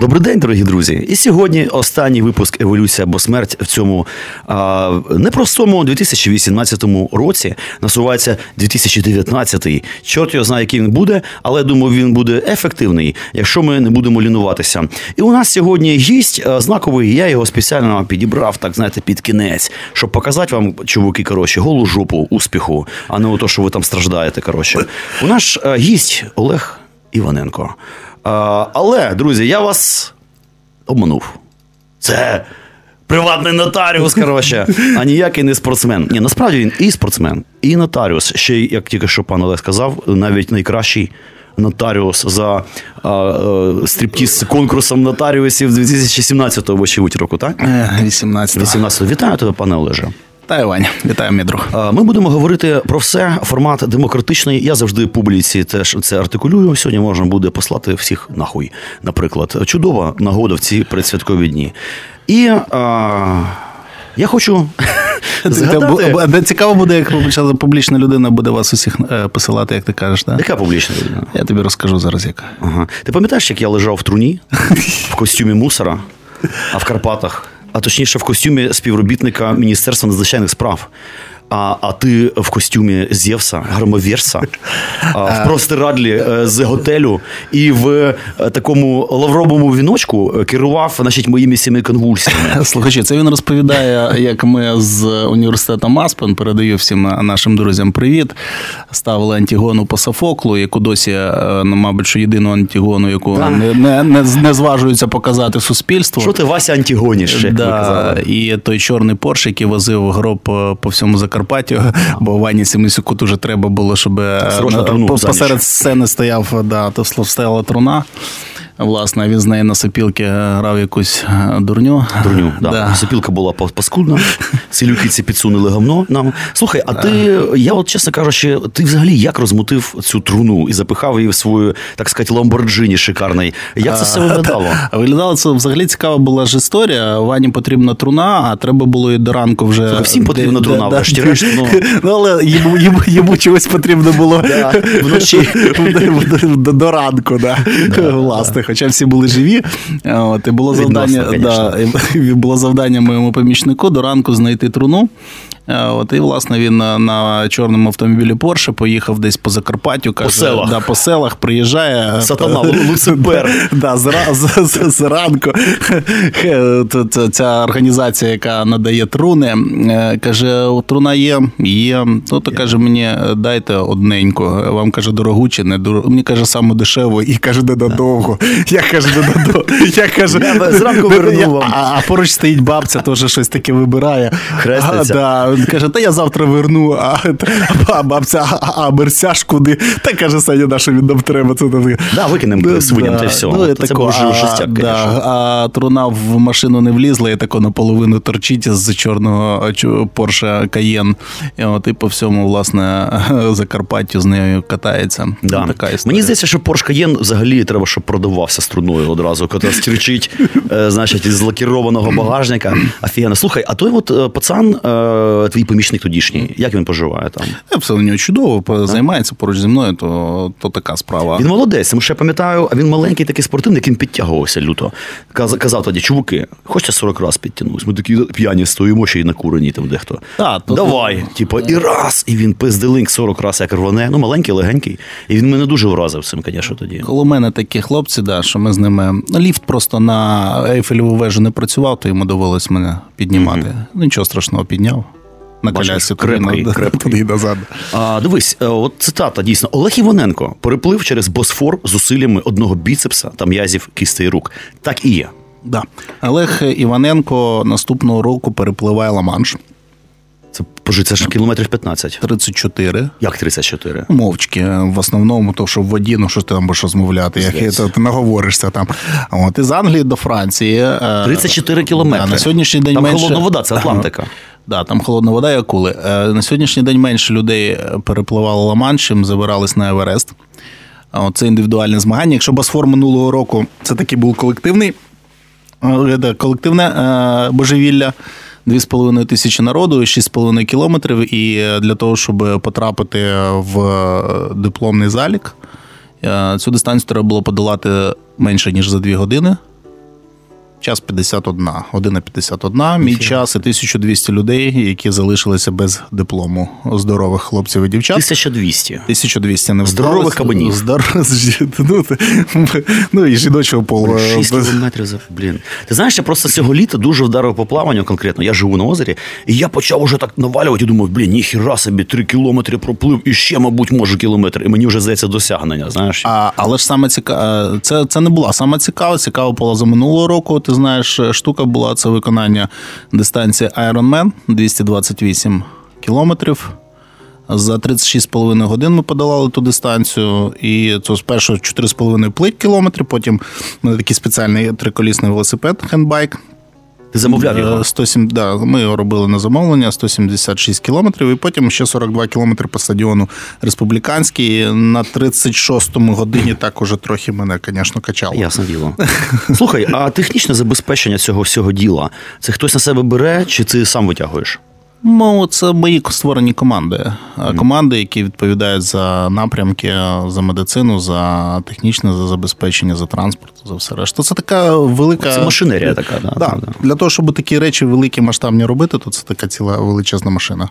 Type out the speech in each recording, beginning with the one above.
Добрий день, дорогі друзі. І сьогодні останній випуск Еволюція або смерть в цьому а, непростому 2018 році. Насувається 2019. Чорт його знає, який він буде, але думаю, він буде ефективний, якщо ми не будемо лінуватися. І у нас сьогодні гість знаковий. Я його спеціально підібрав, так знаєте, під кінець, щоб показати вам, чуваки, коротше, голу жопу успіху, а не то, що ви там страждаєте. Коротше, у наш гість Олег Іваненко. Але, друзі, я вас обманув. Це приватний нотаріус, коротше, а ніякий не спортсмен. Ні, насправді він і спортсмен, і нотаріус. Ще, як тільки що пан Олег сказав, навіть найкращий нотаріус за а, а, стріптіз конкурсом нотаріусів 2017 вочевидь року, так? 18 18 Вітаю тебе, пане Олеже. Вітаю, Ваня. Вітаю, мій друг. Ми будемо говорити про все. Формат демократичний. Я завжди публіці теж це артикулюю. Сьогодні можна буде послати всіх нахуй. Наприклад, чудова нагода в ці предсвяткові дні. І а, я хочу згадати... Цікаво буде, як публічна людина буде вас усіх е, посилати, як ти кажеш. так? Яка публічна людина? Я тобі розкажу зараз, яка. Ага. Ти пам'ятаєш, як я лежав в труні в костюмі мусора, а в Карпатах? А точніше, в костюмі співробітника Міністерства надзвичайних справ. А а ти в костюмі Зевса, громовірса, в простирадлі з готелю і в такому лавровому віночку керував значить, моїми сіми конвульсіями. Слухачі, це він розповідає, як ми з університету Маспен передаю всім нашим друзям привіт. Ставили Антігону по Софоклу, яку досі, ну, мабуть, що єдину Антігону, яку не, не, не, не зважуються показати суспільству. Що ти Вася Антігоніш, да? І той чорний Порш, який возив гроб по всьому Закарпаттю. Закарпаттю, бо Вані Семисюку дуже треба було, щоб труну посеред сцени стояв, да, то стояла труна. Власне, він з неї на сопілки грав якусь дурню. Дурню, да. да. Сопілка була паскудна, ці підсунули говно нам. Слухай, а ти, я от чесно кажучи, ти взагалі як розмутив цю труну і запихав її в свою, так сказати, ламборджині шикарний? Як це все виглядало? Виглядало це взагалі цікава була ж історія. Вані потрібна труна, а треба було і до ранку вже. Слухай, всім потрібна труна, врешті-решт. Ну, ну але йому, йому, йому чогось потрібно було вночі до ранку, да. власне хоча всі були живі. От, І було завдання да, було завдання моєму помічнику до ранку знайти труну. От, І, власне, він на, на чорному автомобілі Порше поїхав десь по Закарпаттю. Каже, по селах. Да, по селах приїжджає. Сатана, Луципер. Да, зранку ця організація, яка надає труни, каже: труна є, є. Ну, то каже, мені дайте одненьку. Вам каже, дорогу чи не дорогу. Мені каже, саме дешево, і каже, недодовго. Я кажу, недодовго. Я кажу, зранку верну вам. А, а поруч стоїть бабця, теж щось таке вибирає. Хреститься. Каже, та я завтра верну, а, а бабця, а, а мерсяж куди? Та каже, Саня, на що він нам треба. Це да, викинемо свиням, та й все. Ну, це був а, жестяк, да, а труна в машину не влізла, і тако наполовину торчить з чорного Porsche Cayenne. І от і по всьому, власне, Закарпаттю з нею катається. Да. Така історія. Мені здається, що Porsche Cayenne взагалі треба, щоб продавався струною одразу, коли стрічить, значить, із лакірованого багажника. Офігенно. Слухай, а той от пацан, твій помічник тодішній, як він поживає там? Все у нього чудово, займається поруч зі мною, то, то така справа. Він молодець, тому що я пам'ятаю, а він маленький такий спортивний, яким підтягувався люто. Казав тоді, чуваки, хочете 40 разів підтягнусь? Ми такі п'яні стоїмо ще й на курені там дехто. А, то Давай, то... типу, і раз, і він пизделинк 40 разів як рване. Ну, маленький, легенький. І він мене дуже вразив цим, звісно, тоді. Коло мене такі хлопці, да, що ми з ними. Ліфт просто на Ейфелеву вежу не працював, то йому довелось мене піднімати. Mm-hmm. Ну, нічого страшного, підняв. На колясі крепкий, туди, крепкий. туди і назад. А, Дивись, от цитата дійсно. Олег Іваненко переплив через Босфор зусиллями одного біцепса та м'язів кістей рук. Так і є. Да. Олег Іваненко наступного року перепливає Ла-Манш. Це Боже, це ж кілометрів 15. 34. Як 34? Мовчки. В основному, то що в воді, ну що ти там будеш розмовляти, як ти, ти наговоришся там. От із Англії до Франції. 34 кілометри. Да, на сьогоднішній день там менше... холодна вода, це Атлантика. Да, там холодна вода і акули. На сьогоднішній день менше людей перепливало Ла-Манш, чим забирались на Еверест. Це індивідуальне змагання. Якщо Босфор минулого року це такий був колективний, колективне божевілля. 2,5 тисячі народу, 6,5 кілометрів. І для того, щоб потрапити в дипломний залік, цю дистанцію треба було подолати менше, ніж за 2 години. Час 51, година 51, мій час і 1200 людей, які залишилися без диплому здорових хлопців і дівчат. 1200. 1200 не здорових кабанів. Здоров... Ну, ну і жіночого полу. 6 кілометрів за блін. Ти знаєш, я просто цього літа дуже вдарив по плаванню конкретно. Я живу на озері, і я почав уже так навалювати і думав, блін, ніхіра собі 3 кілометри проплив і ще, мабуть, може кілометр. І мені вже здається досягнення. знаєш. А, Але ж саме цікаве, це, це не була саме цікаво. Цікаво було за минулого року ти знаєш, штука була це виконання дистанції Ironman 228 кілометрів. За 36,5 годин ми подолали ту дистанцію, і це спершу 4,5 плить кілометри, потім у мене такий спеціальний триколісний велосипед, хендбайк. Ти замовляв його? 107, да, Ми його робили на замовлення 176 кілометрів, і потім ще 42 кілометри по стадіону республіканський. На 36-му годині так уже трохи мене, звісно, качало. Ясне діло. Слухай, а технічне забезпечення цього всього діла це хтось на себе бере, чи ти сам витягуєш? Ну, це мої створені команди. Команди, які відповідають за напрямки, за медицину, за технічне за забезпечення, за транспорт, за все решта. Це така велика Це машинерія така, да, да. да. Для того, щоб такі речі великі масштабні робити, то це така ціла величезна машина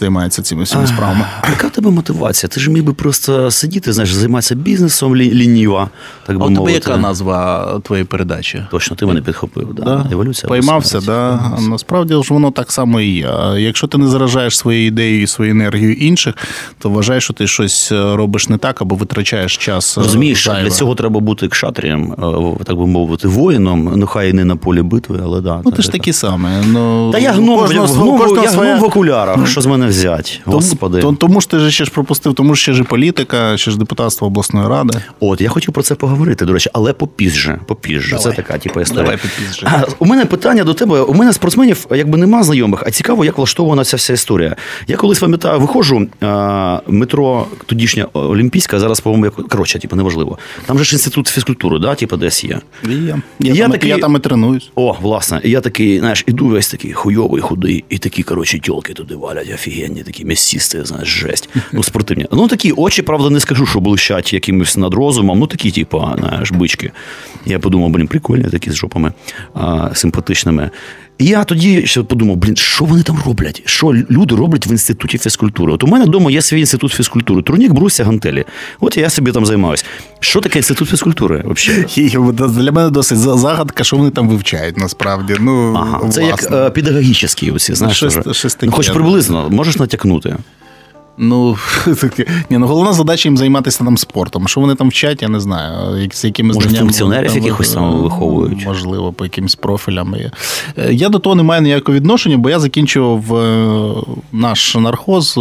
займається цими всіма справами. А яка в тебе мотивація? Ти ж міг би просто сидіти, знаєш, займатися бізнесом лініво. Так би а у тебе яка назва твоєї передачі? Точно, ти мене підхопив. Да? Да? Еволюція. Поймався, да. Насправді ж воно так само і є якщо ти не заражаєш своєю ідеєю і своєю енергією інших, то вважаєш, що ти щось е, робиш не так або витрачаєш час. Е, Розумієш, зайве. для цього треба бути кшатрієм, е, так би мовити, воїном. Ну хай і не на полі битви, але да. Ну ти ж такі саме. Ну, Та я гном, кожного, гном, кожного я своя... гном в окулярах. Що з мене взять? Господи. Тому, тому ж ти ж ще ж пропустив, тому що ще ж і політика, ще ж депутатство обласної ради. От я хотів про це поговорити, до речі, але попізже. попізже. Давай. Це така, типу, історія. Давай попізже. А, у мене питання до тебе. У мене спортсменів якби нема знайомих, а цікаво, як влаштована ця вся історія. Я колись пам'ятаю, виходжу, метро тодішня Олімпійська, зараз, по-моєму, як коротше, типу, неважливо. Там же ж інститут фізкультури, да, типу, десь є. Є. Я, я, там, такий, я там і тренуюсь. О, власне. І я такий, знаєш, іду весь такий хуйовий, худий, і такі, коротше, тілки туди валять, офігенні, такі м'ясісти, знаєш, жесть. Ну, спортивні. Ну, такі очі, правда, не скажу, що блищать якимось над розумом, ну такі, типу, знаєш, бички. Я подумав, блін, прикольні такі з жопами а, симпатичними. І я тоді ще подумав, блін, що вони там роблять? Що люди роблять в інституті фізкультури? От у мене вдома є свій інститут фізкультури. Турнік, бруся, гантелі. От я собі там займаюся. Що таке інститут фізкультури? взагалі? Для мене досить загадка, що вони там вивчають насправді. Ну, ага, Це як е, педагогічні оці, знаєш. Щось, щось таке. Ну, хоч приблизно, можеш натякнути. Ну. Ні, ну головна задача їм займатися там спортом. Що вони там вчать, я не знаю. З якими Може, функціонерів якихось там виховують. Можливо, по якимось профілям. Е, я до того не маю ніякого відношення, бо я закінчував е, наш нархоз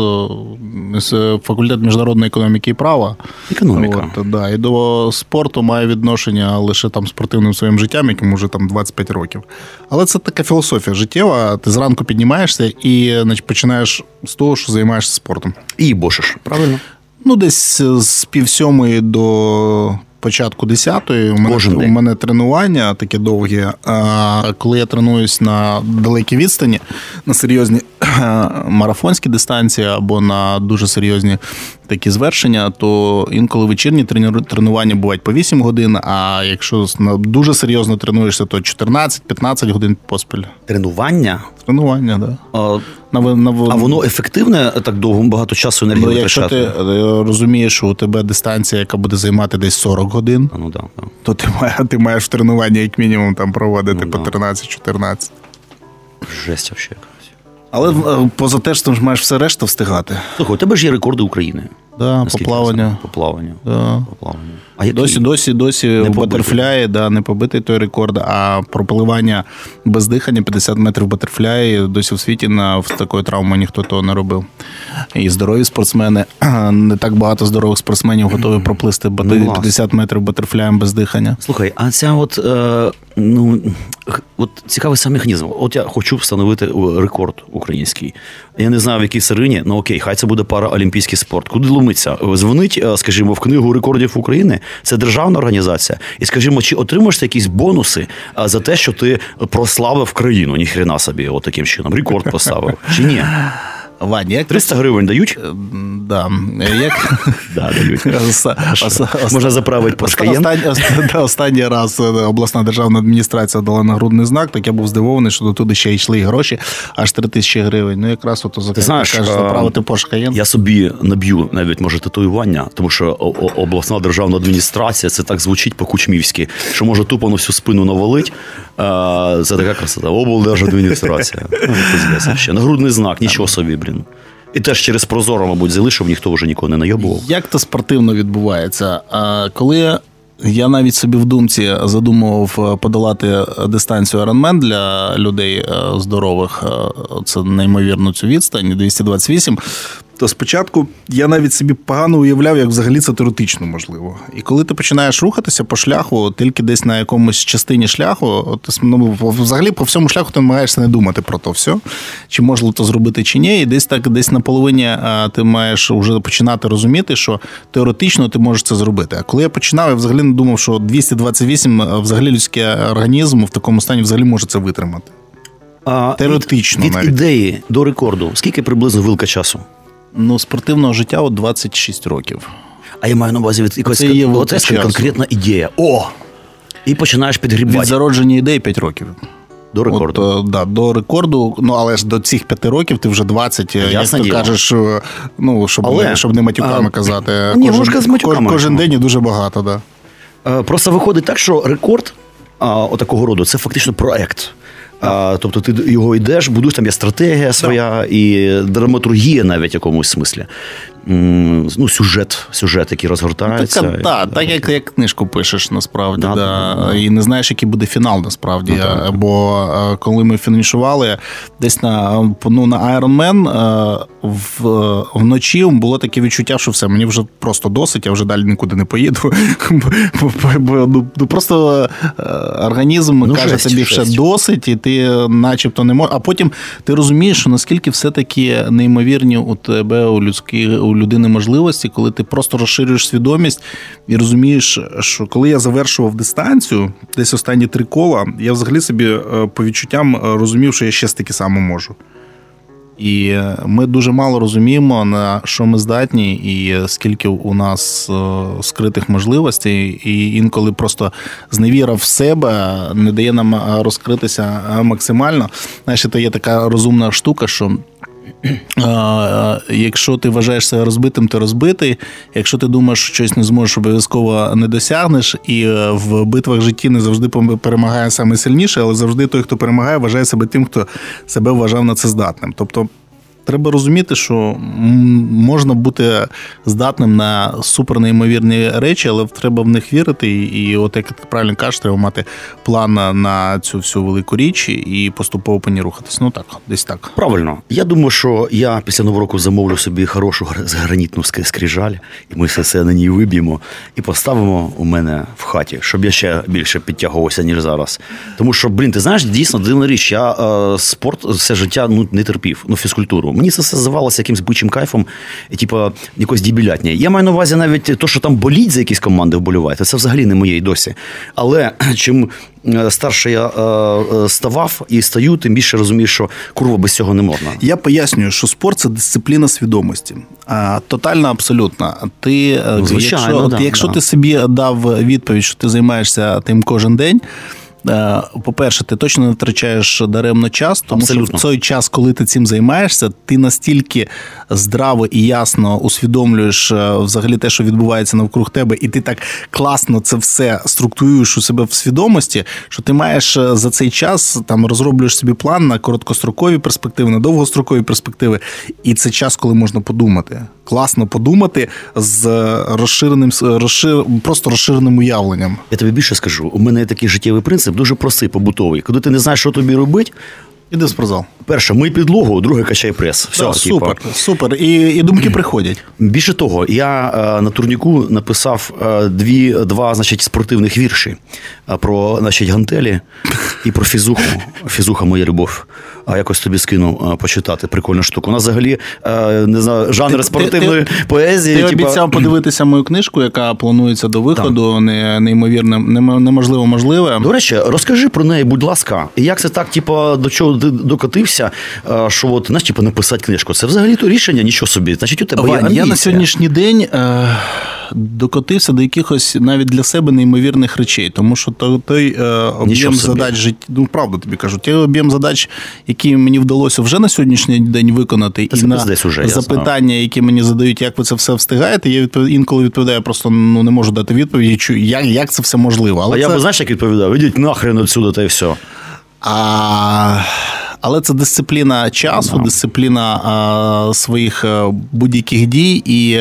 факультет міжнародної економіки і права. Економіка. От, да, І до спорту маю відношення лише там спортивним своїм життям, яким вже там 25 років. Але це така філософія життєва. Ти зранку піднімаєшся і значить, починаєш з того, що займаєшся спортом. І бошиш, правильно? Ну, десь з пів сьомої до початку десятої. У мене, Кожен у мене тренування таке довге. А коли я тренуюсь на далекій відстані, на серйозні марафонські дистанції або на дуже серйозні такі звершення, то інколи вечірні тренування бувають по 8 годин. А якщо дуже серйозно тренуєшся, то 14-15 годин поспіль. Тренування? Тренування, так. Да. А... На, на, а воно ефективне так довго багато часу енергії ну, Якщо ти е, розумієш, що у тебе дистанція, яка буде займати десь 40 годин, ну, да, да. то ти маєш, ти маєш тренування як мінімум там проводити ну, по 13-14. Жесть взагалі. Але поза те що ти ж маєш все решта встигати. Слухай, у тебе ж є рекорди України. Да, по плаванню. По плаванню. Да. По плаванню. А який? Досі, досі, досі не в батерфляї, да, не побитий той рекорд, а пропливання без дихання 50 метрів батерфляї досі в світі на в такої травми ніхто того не робив. І здорові спортсмени, не так багато здорових спортсменів готові проплисти 50 ну, метрів батерфляєм без дихання. Слухай, а ця от, е, ну, от цікавий сам механізм. От я хочу встановити рекорд український. Я не знаю, в якій сирині, ну окей, хай це буде параолімпійський спорт. Куди ломиться? Дзвонить, е, скажімо, в книгу рекордів України. Це державна організація. І скажімо, чи отримаєш ти якісь бонуси за те, що ти прославив країну? Ніхрена собі, от таким чином. Рекорд поставив. Чи ні? Вань, як 300 гривень дають? Е, да. Як... да, дають. Можна заправити Пашкаєн. Останній раз е, обласна державна адміністрація дала нагрудний знак, так я був здивований, що до туди ще йшли гроші, аж 3 тисячі гривень. Ну, якраз ото за знаєш, кажеш, заправити Пашкаєн. Я собі наб'ю навіть, може, татуювання, тому що обласна державна адміністрація це так звучить по-кучмівськи, що може тупо на всю спину навалить. Це така красота. Облдержадміністрація. Ну. Нагрудний знак, нічого собі, блін. І теж через Прозоро, мабуть, зали, щоб ніхто вже нікого не найобував. Як це спортивно відбувається? А Коли я навіть собі в думці задумував подолати дистанцію Ironman для людей е, здорових, е, це неймовірно цю відстань, 228 то спочатку я навіть собі погано уявляв, як взагалі це теоретично можливо. І коли ти починаєш рухатися по шляху, тільки десь на якомусь частині шляху, ти ну, взагалі по всьому шляху ти намагаєшся не думати про то все, чи можливо то зробити, чи ні. І десь так, десь на половині ти маєш вже починати розуміти, що теоретично ти можеш це зробити. А коли я починав, я взагалі не думав, що 228 взагалі людський організм в такому стані взагалі може це витримати. А Теоретично. Від, від ідеї до рекорду, скільки приблизно вилка часу? Ну, спортивного життя от 26 років. А я маю на увазі від якоїсь Це є конкретна ідея. О! І починаєш підгрібати. Від зародження ідеї 5 років. До рекорду. От, е, да, До рекорду, ну але ж до цих п'яти років ти вже 20, е, Ясно як ти кажеш, ну, щоб але, не, щоб не матюками а, казати. Ні, кожен, з матюками. Кожен день і дуже багато, да. Е, просто виходить так, що рекорд а, отакого роду це фактично проект. А, Тобто ти його йдеш, будуєш, там є стратегія своя і драматургія навіть в якомусь смислі ну, сюжет, сюжет, який розгортається. Так, та, так як як книжку пишеш, насправді. Да, да, І не знаєш, який буде фінал, насправді. Ну, Бо е, коли ми фінішували десь на ну, на Iron Man, е, в, вночі було таке відчуття, що все, мені вже просто досить, я вже далі нікуди не поїду. Ну, ну, Просто е, організм ну, каже тобі ще досить, і ти начебто не можеш. А потім ти розумієш, що наскільки все-таки неймовірні у тебе у людських у людини можливості, коли ти просто розширюєш свідомість і розумієш, що коли я завершував дистанцію, десь останні три кола, я взагалі собі е, по відчуттям е, розумів, що я ще таки само можу. І е, ми дуже мало розуміємо, на що ми здатні, і скільки у нас скритих можливостей, і інколи просто зневіра в себе не дає нам розкритися максимально. Знаєш, це є така розумна штука, що Якщо ти вважаєш себе розбитим, ти розбитий. Якщо ти думаєш, що щось не зможеш, обов'язково не досягнеш, і е, в битвах житті не завжди перемагає саме але завжди той, хто перемагає, вважає себе тим, хто себе вважав на це здатним. Тобто треба розуміти, що можна бути здатним на супернеймовірні речі, але треба в них вірити. І, от як ти правильно кажеш, треба мати план на цю всю велику річ і поступово по ній рухатись. Ну так, десь так. Правильно. Я думаю, що я після нового року замовлю собі хорошу гранітну скрижаль, і ми все це на ній виб'ємо і поставимо у мене в хаті, щоб я ще більше підтягувався, ніж зараз. Тому що, блін, ти знаєш, дійсно дивна річ. Я е, спорт все життя ну, не терпів, ну фізкультуру. Мені це все здавалося якимсь бичим кайфом, типу, якось дібілятня. Я маю на увазі навіть те, що там боліть за якісь команди вболіваєте, це взагалі не моє й досі. Але чим е, старше я е, е, ставав і стаю, тим більше розумію, що курва без цього не можна. Я пояснюю, що спорт це дисципліна свідомості. Тотально абсолютно. Ти, ну, Звичайно, якщо, да, якщо да. ти собі дав відповідь, що ти займаєшся тим кожен день. Е, по-перше, ти точно не втрачаєш даремно час, тому Абсолютно. що в цей час, коли ти цим займаєшся, ти настільки здраво і ясно усвідомлюєш е, взагалі те, що відбувається навкруг тебе, і ти так класно це все структуруєш у себе в свідомості, що ти маєш е, за цей час там розроблюєш собі план на короткострокові перспективи, на довгострокові перспективи, і це час, коли можна подумати класно подумати з розширеним розшир, просто розширеним уявленням. Я тобі більше скажу. У мене такий життєвий принцип, дуже простий, побутовий. Коли ти не знаєш, що тобі робити. Іди в спортзал. Перше, мий підлогу, друге качай прес. Все, да, супер, типу. супер. І і думки приходять. Більше того, я е, на турніку написав е, дві, два значить, спортивних вірші е, про значить, гантелі і про фізуху. Фізуха моя любов. А якось тобі скину почитати. Прикольну штуку. У нас взагалі не знаю, жанр ти, спортивної ти, поезії. Ти типа... обіцяв подивитися мою книжку, яка планується до виходу. Не, неймовірно, неможливо можливе. До речі, розкажи про неї, будь ласка, як це так, типу, до чого докотився? Що от, знаєш, типу, написати книжку? Це взагалі то рішення, нічого собі. Значить, у тебе Вань, є Я на сьогоднішній день. Е докотився до якихось навіть для себе неймовірних речей, тому що той е, об'єм задач життя, ну правда тобі кажу, той об'єм задач, які мені вдалося вже на сьогоднішній день виконати, Та і на уже, запитання, які мені задають, як ви це все встигаєте, я відпов... інколи відповідаю, просто ну не можу дати відповіді, як як це все можливо. Але а це... я би знаєш, як відповідав? Ідіть нахрен отсюди, та й все. А... Але це дисципліна часу, no. дисципліна а, своїх будь-яких дій і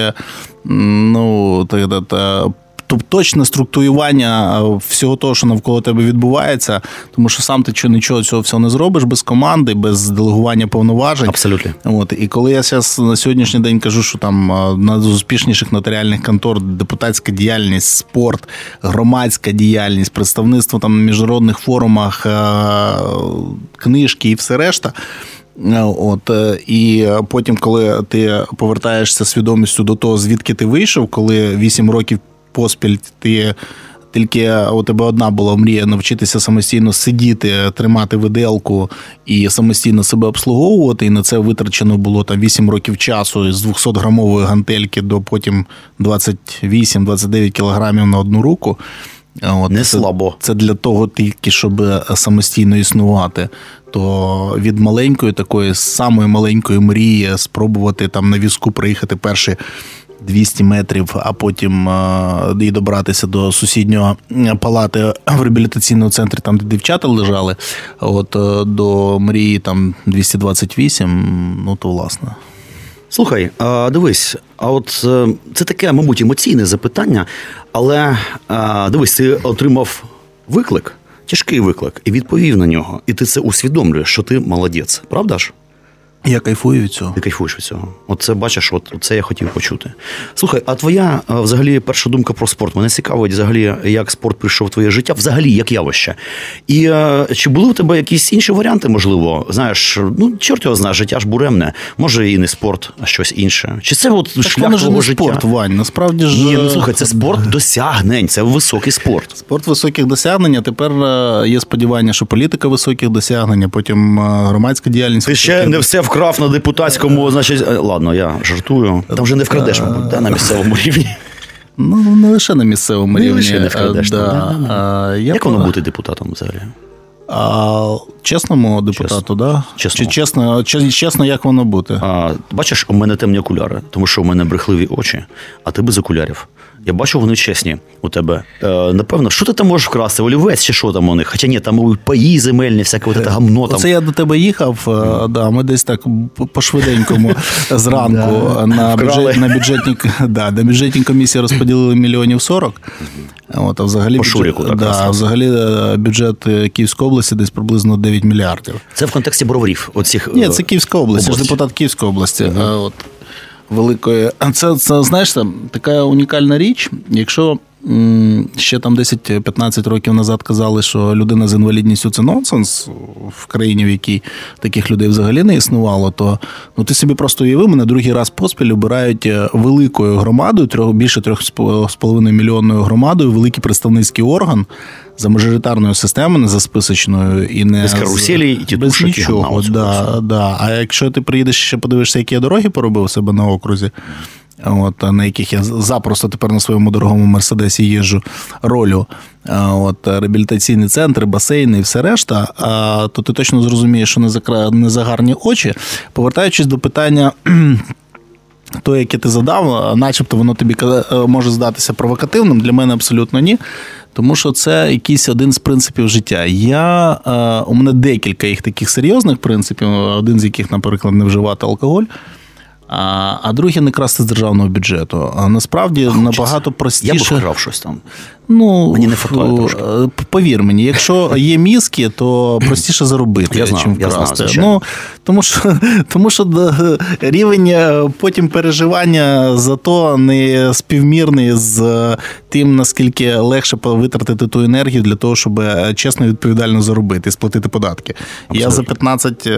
ну, так, так, Тобто точне структурування всього того, що навколо тебе відбувається, тому що сам ти нічого цього всього не зробиш без команди, без делегування повноважень. Абсолютно. От і коли я зараз на сьогоднішній день кажу, що там на з успішніших нотаріальних контор депутатська діяльність, спорт, громадська діяльність, представництво там на міжнародних форумах, книжки і все решта. От і потім, коли ти повертаєшся свідомістю до того, звідки ти вийшов, коли 8 років поспіль ти. Тільки у тебе одна була мрія навчитися самостійно сидіти, тримати виделку і самостійно себе обслуговувати. І на це витрачено було там 8 років часу з 200-грамової гантельки до потім 28-29 кілограмів на одну руку. От, Не слабо. Це для того тільки, щоб самостійно існувати. То від маленької такої самої маленької мрії спробувати там на візку приїхати перші 200 метрів, а потім і добратися до сусіднього палати в реабілітаційному центрі, там де дівчата лежали. От е, до мрії там 228, ну то власне. Слухай, а, дивись, а от е, це таке, мабуть, емоційне запитання, але дивись, ти отримав виклик, тяжкий виклик, і відповів на нього. І ти це усвідомлюєш, що ти молодець, правда ж? Я кайфую від цього. Ти кайфуєш від цього. От це бачиш, от це я хотів почути. Слухай, а твоя взагалі перша думка про спорт? Мене цікавить взагалі, як спорт прийшов в твоє життя, взагалі як явище. І чи були у тебе якісь інші варіанти, можливо? Знаєш, ну чорт його знає, життя ж буремне, може і не спорт, а щось інше. Чи це от так шлях твого життя? спорт, Вань, насправді ж. Ні, ну слухай, це спорт досягнень, це високий спорт. Спорт високих досягнень. а Тепер є сподівання, що політика високих досягнень, а потім громадська діяльність. Ти ще не все вкрав на депутатському, значить, е, ладно, я жартую. Там вже не вкрадеш, мабуть, да, на місцевому рівні. Ну, не лише на місцевому не рівні. Лише не вкрадеш. Да. Да. А, Як воно бути депутатом взагалі? А Чесному депутату, так? Да? Чесно. Чи чесно, чесно, як воно бути? А, Бачиш, у мене темні окуляри, тому що у мене брехливі очі, а ти без окулярів. Я бачу, вони чесні у тебе. Е, Напевно, що ти там можеш вкрасти? Олівець чи що там у них? Хоча ні, там паї земельні, всяке от гамно. Там. Це я до тебе їхав. Mm. Да, Ми десь так по швиденькому зранку на бюджет, на бюджетній да, на бюджетній комісії розподілили мільйонів 40. От, а взагалі по Шуріку, бюджет, так, да, взагалі е, бюджет Київської області десь приблизно 9 мільярдів. Це в контексті броварів. Оцих, Ні, це Київська область, область. це ж депутат Київської області. От великої. Це, це знаєш, така унікальна річ. Якщо ще там 10-15 років назад казали, що людина з інвалідністю це нонсенс в країні, в якій таких людей взагалі не існувало, то ну ти собі просто уяви, мене другий раз поспіль обирають е, великою громадою, трьох більше 3,5 мільйонною громадою, великий представницький орган за мажоритарною системою, не за списочною і не без каруселі і без нічого. Да, да. А якщо ти приїдеш ще подивишся, які я дороги поробив у себе на окрузі. От, на яких я запросто тепер на своєму дорогому мерседесі їжджу ролю. От, Реабілітаційні центри, басейни і все решта, то ти точно зрозумієш, що не за, не за гарні очі. Повертаючись до питання. То, яке ти задав, начебто воно тобі може здатися провокативним, для мене абсолютно ні. Тому що це якийсь один з принципів життя. Я, У мене декілька їх таких серйозних принципів, один з яких, наприклад, не вживати алкоголь. А а друге, не красти з державного бюджету. А насправді Хочеться. набагато простіше. Я б вкрав щось там. Ну, Мені не фатує трошки. Повір мені, якщо є мізки, то простіше заробити, я знаю, чим вкрасти. Я знаю, ну, тому що тому що рівень е, потім переживання за то не співмірний з тим, наскільки легше витратити ту енергію для того, щоб е, чесно і відповідально заробити і сплатити податки. Абсолютно. Я за 15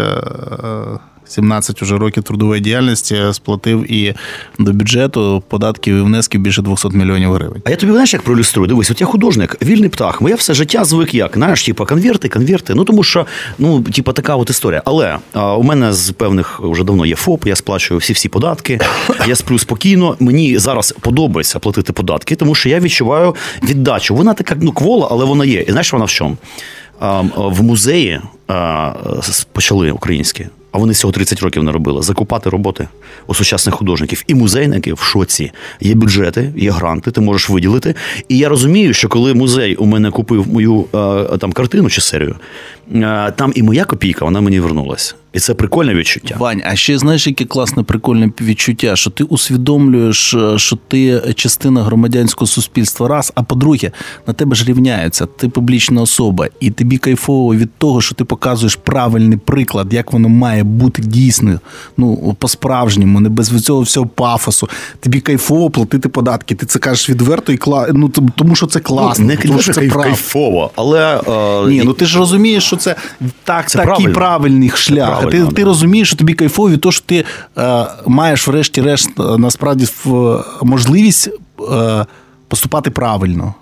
17 уже років трудової діяльності сплатив і до бюджету податків і внесків більше 200 мільйонів гривень. А я тобі знаєш, як проілюструю? Дивись, от я художник, вільний птах. Моє все життя звик як. Знаєш, типу, конверти, конверти. Ну тому що ну, типу, така от історія. Але а, у мене з певних вже давно є ФОП, я сплачую всі всі податки, я сплю спокійно. Мені зараз подобається платити податки, тому що я відчуваю віддачу. Вона така ну, квола, але вона є. І знаєш, вона в чому? В музеї почали українські а вони всього 30 років не робили, закупати роботи у сучасних художників і музейники в шоці. Є бюджети, є гранти, ти можеш виділити. І я розумію, що коли музей у мене купив мою е, там картину чи серію, там і моя копійка, вона мені вернулась. І це прикольне відчуття. Вань, а ще знаєш, яке класне прикольне відчуття, що ти усвідомлюєш, е, що ти частина громадянського суспільства, раз, а по-друге, на тебе ж рівняється, ти публічна особа, і тобі кайфово від того, що ти показуєш правильний приклад, як воно має бути дійсно, ну по-справжньому, не без цього всього пафосу. Тобі кайфово платити податки. Ти це кажеш відверто і кла... ну, тому що це класно. Ну, не тому, що це кайф, кайфово, але е... ні, ну ти ж розумієш, що це так, це такий правильно. правильний шлях правильно, ти ти розумієш, що тобі кайфові, то що ти е, маєш, врешті-решт, насправді насправді можливість е, поступати правильно.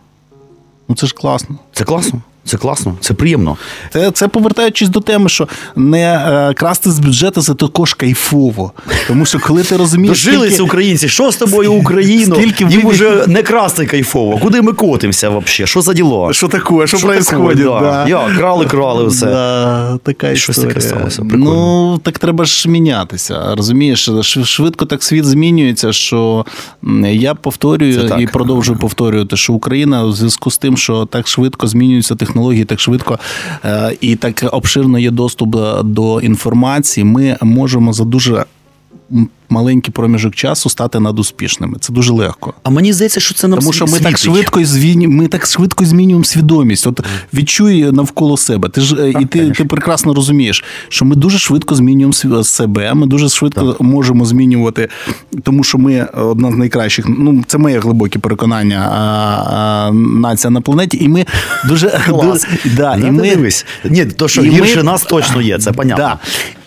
Ну це ж класно. Це класно. Це класно, це приємно. Це це повертаючись до теми, що не е, красти з бюджету це також кайфово. Тому що коли ти розумієш. Дожилися скільки... українці, що з тобою Україно? Скільки Їм ви... вже не красти кайфово. Куди ми котимося взагалі? Що за діло? Що таке? Що происходит? Да. Да. Я, крали, крали все. Да, така Щось таке сталося. Прикольно. Ну, так треба ж мінятися. Розумієш, швидко так світ змінюється, що я повторюю і продовжую повторювати, що Україна в зв'язку з тим, що так швидко змінюються технології технології так швидко е, і так обширно є доступ до інформації. Ми можемо за дуже маленький проміжок часу стати надуспішними. Це дуже легко. А мені здається, що це нам Тому що ми так швидко звіню, ми так швидко змінюємо свідомість. От відчуй навколо себе. Ти ж е, так, і ти ти прекрасно розумієш, що ми дуже швидко змінюємо себе. Ми дуже швидко так. можемо змінювати, тому що ми одна з найкращих. Ну це моє глибоке переконання. А, а, нація на планеті, і ми дуже да, і ми дивись. Ні, то що гірше нас точно є. Це понятно. Да.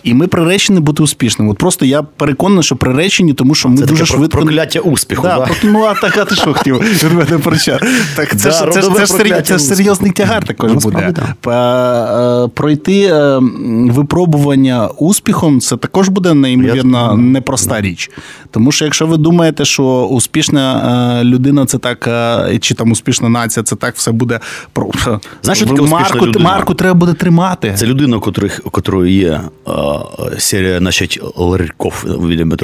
І ми приречені бути успішними. От просто я переконаний, що приречені, тому що ми це дуже швидко прокляття успіху. Да, да? Ну а так, а ти що хотів від мене про що? Так це ж це, це, це, це серйозний тягар також буде. Е, пройти е, випробування успіхом, це також буде неймовірно непроста річ. Тому що якщо ви думаєте, що успішна е, людина це так, чи там успішна нація, це так все буде про Знаєш, таке марку, марку треба буде тримати. Це людина, у котрої є серія, значить, ларьков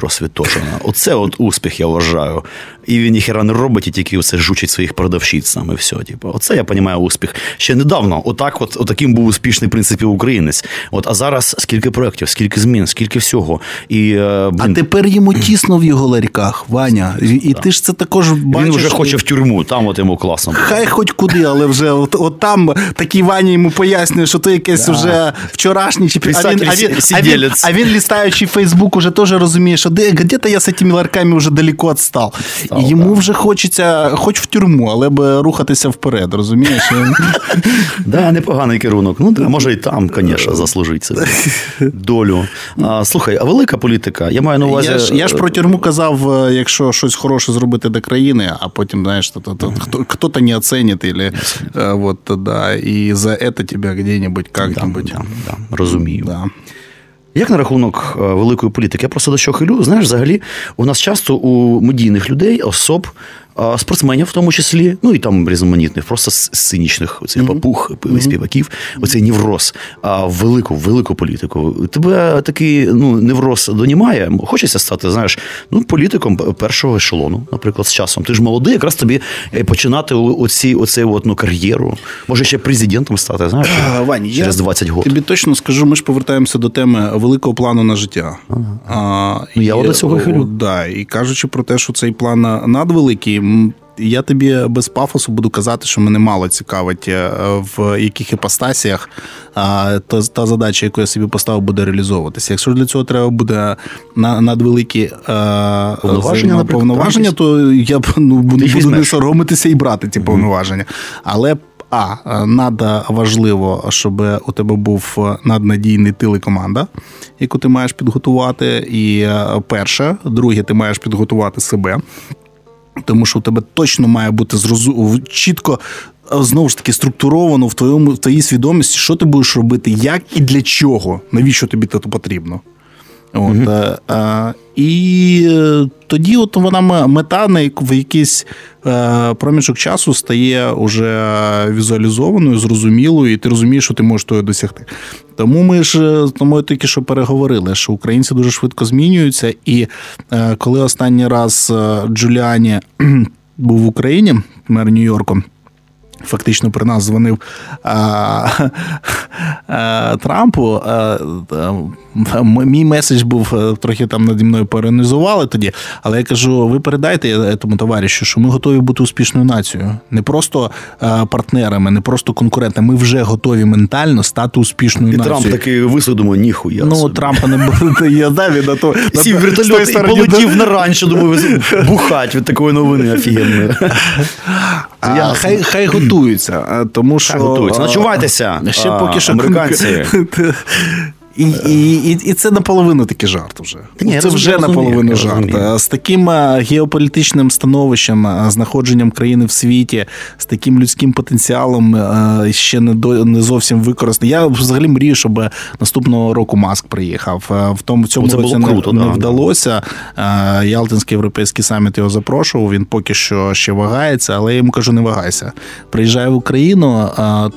Святошина. Оце от успіх, я вважаю. І він ніхера не робить, і тільки оце жучить своїх продавщиць саме все. Типу. Оце я розумію успіх. Ще недавно, отак, от, отаким був успішний в принципі українець. От, А зараз скільки проєктів, скільки змін, скільки всього. І, е, блін... А тепер йому тісно в його ларьках, Ваня. І, і ти ж це також бачиш. Він вже хоче в тюрму, там от йому класно. Хай хоч куди, але вже от, от там такий Ваня йому пояснює, що ти якесь да. вже вчорашній чи а він, а, він, а, він, а він лістаючи Фейсбук, уже теж розуміє, що де, где-то я з цими ларками вже далеко відстав. І йому вже хочеться, хоч в тюрму, але б рухатися вперед, розумієш? Да, непоганий керунок. Ну, може і там, звісно, заслужить собі долю. Слухай, а велика політика? Я маю на увазі. Я ж, я ж про тюрму казав, е, якщо щось хороше зробити для країни, а потім, знаєш, хто-то не оцінить, или, е, вот, да, і за це тебе где-нибудь, да, розумію. Як на рахунок е, великої політики? Я просто до що хилю. Знаєш, взагалі, у нас часто у медійних людей, особ, спортсменів, в тому числі, ну і там різноманітних, просто синічних цих папух, співаків, оцей невроз, а велику, велику політику. Тебе такий ну, невроз донімає. Хочеться стати, знаєш, ну, політиком першого ешелону, наприклад, з часом. Ти ж молодий, якраз тобі е, починати оці, оцей от, ну, кар'єру. Може ще президентом стати, знаєш, Вань, через 20 років. Тобі точно скажу, ми ж повертаємося до теми великого плану на життя. Ага. А, ну, Я до цього хилю. Да, І кажучи про те, що цей план надвеликий. Я тобі без пафосу буду казати, що мене мало цікавить е, в яких іпостасіях та, та задача, яку я собі поставив, буде реалізовуватися. Якщо для цього треба буде надвеликі е, повноваження, повноваження то я б ну, буду не соромитися і брати ці повноваження. Але а надо важливо, щоб у тебе був наднадійний тил і команда, яку ти маєш підготувати. І е, перше, друге, ти маєш підготувати себе. Тому що у тебе точно має бути зрозу... чітко знову ж таки структуровано в твоєму в твоїй свідомості, що ти будеш робити, як і для чого, навіщо тобі це потрібно. От, mm-hmm. а, І е, тоді от вона мета на в якийсь е, проміжок часу стає уже візуалізованою, зрозумілою, і ти розумієш, що ти можеш того досягти. Тому ми ж тому тільки що переговорили, що українці дуже швидко змінюються, і коли останній раз Джуліані був в Україні, мер Нью-Йорку. Фактично при нас дзвонив а, а, Трампу. А, Мій меседж був е, трохи там наді мною перенизували тоді, але я кажу: ви передайте тому товаришу, що ми готові бути успішною нацією, не просто е, партнерами, не просто конкурентами. Ми вже готові ментально стати успішною і нацією. Трамп такий висудимо, ніхуя. Ну собі. Трампа не буде. Я він на то Сів вертольот і полетів на ранчо, думаю, бухать від такої новини офігенної. Хай хай готуються, тому що готуються. Начувайтеся. Ще поки що американці. І і, і, і це наполовину такий жарт вже. Ні, це вже розумію, наполовину жарт. З таким геополітичним становищем, знаходженням країни в світі, з таким людським потенціалом ще не до не зовсім використаний. Я взагалі мрію, щоб наступного року Маск приїхав. В тому в цьому році круто, не, да, не вдалося. Ялтинський європейський саміт його запрошував. Він поки що ще вагається, але я йому кажу: не вагайся. Приїжджай в Україну,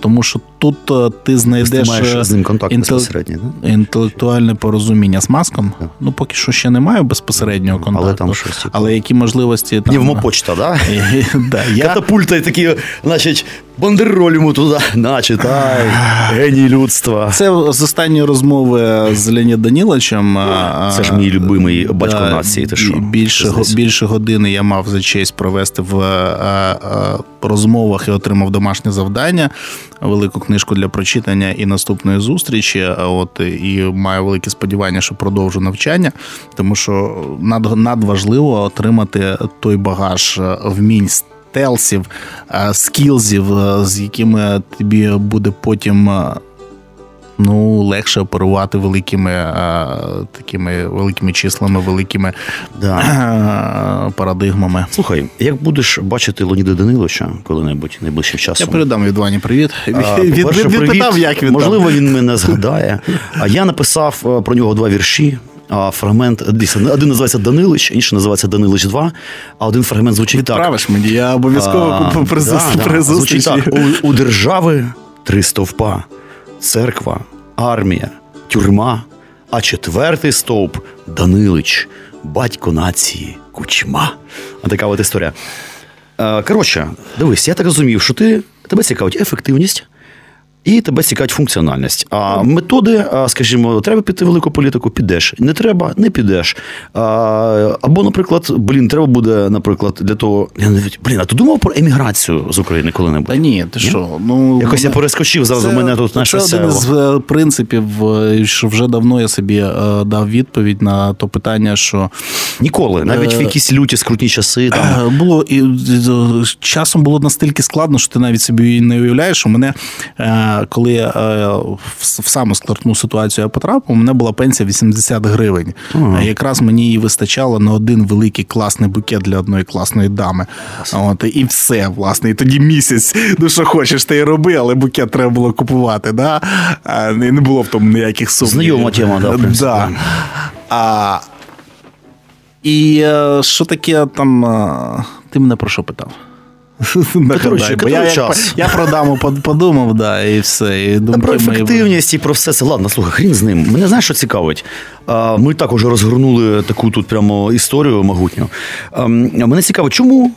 тому що тут ти знайдеш ти маєш з ним контакт інтел... безпосередньо. Да? інтелектуальне порозуміння з маском. Ну, поки що ще немає безпосереднього контакту. Але там щось. Але які можливості там... в да? да я... Катапульта такі, значить, бандероль йому туди, начитай, геній людства. Це з останньої розмови з Леонід Даніловичем. Це ж мій любимий батько да, нації. Ти що? Більше, більше години я мав за честь провести в розмовах і отримав домашнє завдання, велику книжку для прочитання і наступної зустрічі. От і маю велике сподівання, що продовжу навчання, тому що над, надважливо отримати той багаж вмінь. Телсів, скілзів, з якими тобі буде потім ну, легше оперувати великими а, такими великими числами, великими да. парадигмами. Слухай, як будеш бачити Леоніда Даниловича коли-небудь найближчим часом? Я передам від Вані привіт. А, він, він, він питав, як він можливо, він мене згадає. А я написав про нього два вірші. Фрагмент один називається Данилич, інший називається Данилич 2, а один фрагмент звучить Відправиш так. мені, я обов'язково да, Звучить так. У, у держави три стовпа, церква, армія, тюрма, а четвертий стовп Данилич, батько нації, кучма. А така от історія. Е, коротше, дивись, я так розумів, що ти тебе цікавить ефективність. І тебе цікавить функціональність. А методи, скажімо, треба піти в велику політику, підеш. Не треба, не підеш. Або, наприклад, блін, треба буде, наприклад, для того. Я навіть блін, а ти думав про еміграцію з України коли-небудь? Та ні, ти що? Ну якось мене... я перескочив зразу. Це, мене тут Це один з е, принципів, е, що вже давно я собі е, дав відповідь на то питання, що ніколи, навіть в якісь люті скрутні часи там було і часом було настільки складно, що ти навіть собі не уявляєш, що мене коли е, в саму складну ситуацію я потрапив, у мене була пенсія 80 гривень. Ага. Якраз мені її вистачало на один великий класний букет для одної класної дами. От, І все, власне. І тоді місяць, ну що хочеш, ти і роби, але букет треба було купувати. Да? Не було в тому ніяких сумнівів. Знайома тема, да, в Да. А, І е, що таке там Ти мене про що питав? Коротше, Бо я, я, я про даму подумав, да, і все. І думки про ефективність і про все це. Ладно, слухай, хрін з ним. Мене знаєш, що цікавить? Ми також розгорнули таку тут прямо історію могутню. Мене цікаво, чому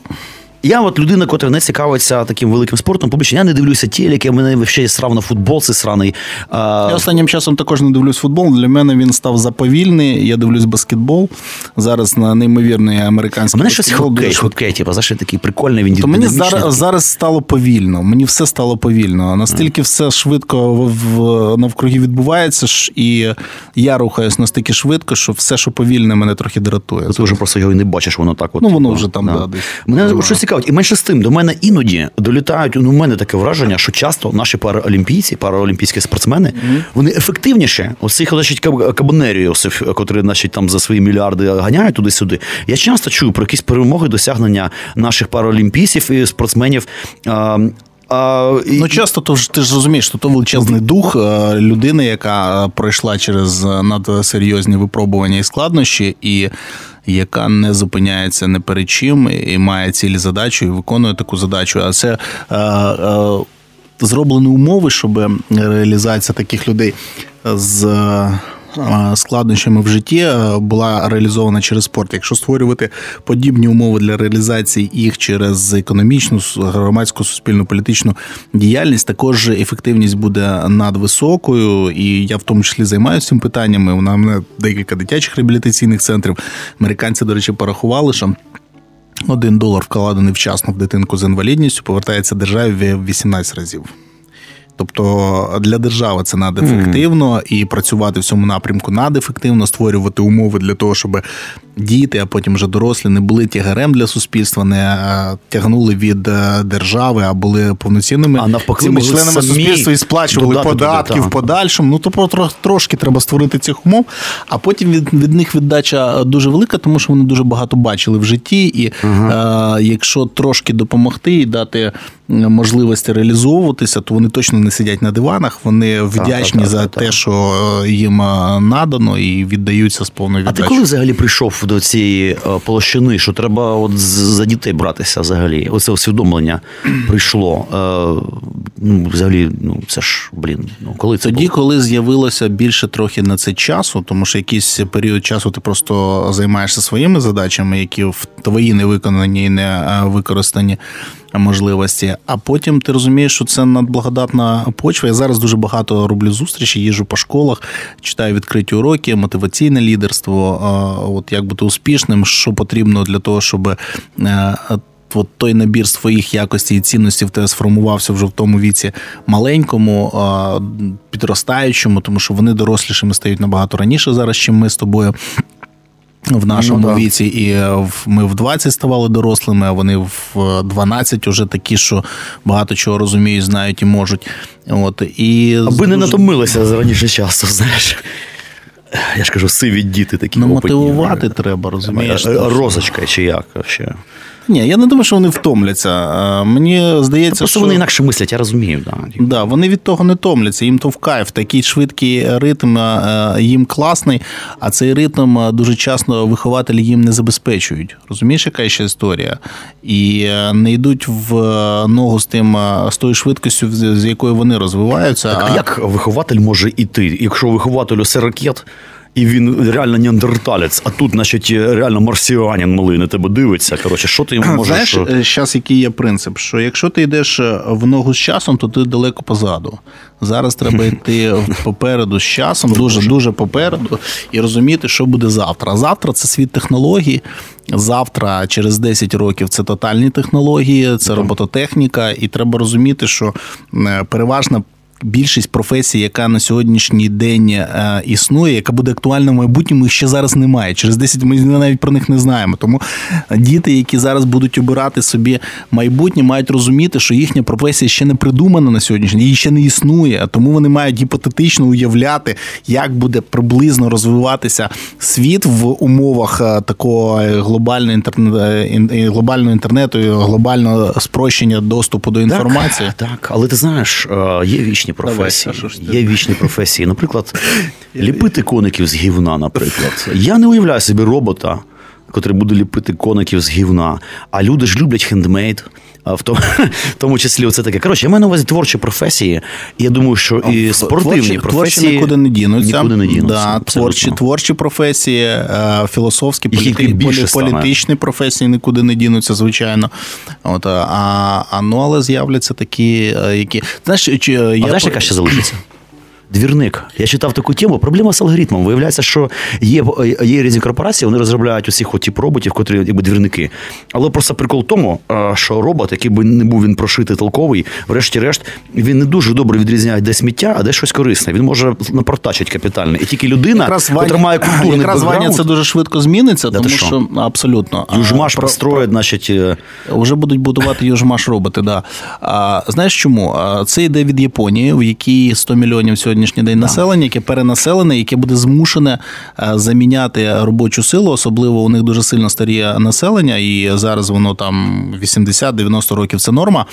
я от людина, котра не цікавиться таким великим спортом, побачення, я не дивлюся телеки, мене ще срав на футбол, це сраний. А... Я останнім часом також не дивлюсь футбол. Для мене він став заповільний. Я дивлюсь баскетбол. Зараз на неймовірний американський. А мене щось хокей, хокей, типу, за що такий прикольний він То мені зараз зараз стало повільно. Мені все стало повільно. Настільки mm. все швидко в, в навкруги відбувається, і я рухаюсь настільки швидко, що все, що повільне, мене трохи дратує. Ти вже просто його і не бачиш, воно так. От, Ну воно вже там да. Да, десь. Мене щось цікаво цікавить. І менше з тим, до мене іноді долітають. Ну, у мене таке враження, що часто наші параолімпійці, параолімпійські спортсмени, mm-hmm. вони ефективніше оцих цих значить, кабанерію, котрі значить, там за свої мільярди ганяють туди-сюди. Я часто чую про якісь перемоги, досягнення наших параолімпійців і спортсменів. А, Ну, часто то ж ти ж розумієш, що то величезний дух людини, яка пройшла через надсерйозні випробування і складнощі, і яка не зупиняється не перед чим і має цілі задачу і виконує таку задачу. А це е, е, зроблені умови, щоб реалізація таких людей з складнощами в житті е, була реалізована через спорт. Якщо створювати подібні умови для реалізації їх через економічну, громадську, суспільну політичну діяльність, також ефективність буде надвисокою, і я в тому числі займаюся цим питаннями. У мене декілька дитячих реабілітаційних центрів. Американці, до речі, порахували, що. Один долар вкладений вчасно в дитинку з інвалідністю повертається державі в 18 разів. Тобто для держави це надефективно, mm. і працювати в цьому напрямку надефективно, створювати умови для того, щоб діти, а потім вже дорослі не були тягарем для суспільства, не е, тягнули від е, держави, а були повноцінними а навпаки, цими членами суспільства і сплачували податки в подальшому. Ну тобто трошки треба створити цих умов, а потім від від них віддача дуже велика, тому що вони дуже багато бачили в житті. І uh е, якщо трошки допомогти і дати можливості реалізовуватися, то вони точно не сидять на диванах. Вони вдячні так, так, за так, те, що їм надано, і віддаються з повною віддачою. А ти коли взагалі прийшов до цієї е, площини, що треба от за дітей братися взагалі? Оце усвідомлення прийшло. Е, ну, Взагалі, ну це ж блін. Ну коли це тоді, було? коли з'явилося більше трохи на це часу, тому що якийсь період часу ти просто займаєшся своїми задачами, які в твої не виконані і не е, використані можливості. А потім ти розумієш, що це надблагодатна почва. Я зараз дуже багато роблю зустрічі, їжу по школах, читаю відкриті уроки, мотиваційне лідерство. От як бути успішним, що потрібно для того, щоб. Е, от той набір своїх якостей і цінностей в тебе сформувався вже в тому віці маленькому, підростаючому, тому що вони дорослішими стають набагато раніше зараз, чим ми з тобою в нашому ну, віці, і ми в 20 ставали дорослими, а вони в 12 вже такі, що багато чого розуміють, знають і можуть. От, і Аби не натомилися раніше часу, знаєш. Я ж кажу, сиві діти такі. Ну, мотивувати треба, розумієш. Розочка чи як ще. Ні, я не думаю, що вони втомляться. Мені здається, Просто що... вони інакше мислять, я розумію. Да. Да, Вони від того не томляться, їм то в кайф. Такий швидкий ритм їм класний, а цей ритм дуже часто вихователі їм не забезпечують. Розумієш, яка ще історія? І не йдуть в ногу з тим з тою швидкістю, з якою вони розвиваються. Так, а як вихователь може іти? Якщо вихователю ракет і він реально неандерталець, а тут, значить, реально марсіанін малий на тебе дивиться. Коротше, що ти йому можеш... Знаєш, зараз який є принцип, що якщо ти йдеш е, в ногу з часом, то ти далеко позаду. Зараз треба йти попереду з часом, дуже дуже попереду, і розуміти, що буде завтра. завтра це світ технологій. Завтра, через 10 років, це тотальні технології, це робототехніка, і треба розуміти, що е, переважна більшість професій, яка на сьогоднішній день е, існує, яка буде актуальна в майбутньому, їх ще зараз немає. Через 10 ми навіть про них не знаємо. Тому діти, які зараз будуть обирати собі майбутнє, мають розуміти, що їхня професія ще не придумана на сьогоднішній, її ще не існує. Тому вони мають гіпотетично уявляти, як буде приблизно розвиватися світ в умовах е, такого глобального інтернету, е, глобального інтернету, глобального спрощення доступу до інформації. Так, так. але ти знаєш, є вічні професії. Давай, Є вічні професії. Наприклад, ліпити коників з гівна, наприклад. Я не уявляю собі робота. котрий буде ліпити коників з гівна. А люди ж люблять хендмейд. В тому, в тому числі це таке. Коротше, я маю на увазі творчі професії. Я думаю, що і спортивні творчі, професії творчі нікуди не дінуться. Нікуди не дінуться. Да, творчі, творчі професії, е, філософські, політи, політичні професії нікуди не дінуться, звичайно. От, а, а ну, але з'являться такі, е, які. Знаєш, чи, я... А знаєш, яка ще залишиться? Двірник. Я читав таку тему. Проблема з алгоритмом. Виявляється, що є є різні корпорації, вони розробляють усіх тип роботів, котрі якби двірники. Але просто прикол в тому, що робот, який би не був він прошитий толковий, врешті-решт, він не дуже добре відрізняє де сміття, а де щось корисне. Він може напортачити капітально. І тільки людина, якраз має культурний якраз Ваня це дуже швидко зміниться, да тому що? що абсолютно Южмаш построїть, значить. Е, вже будуть будувати Южмаш роботи. Да. А, Знаєш чому? Це йде від Японії, в якій 100 мільйонів сьогодні сьогоднішній день населення, яке перенаселене, яке буде змушене е, заміняти робочу силу, особливо у них дуже сильно старіє населення, і зараз воно там 80-90 років це норма.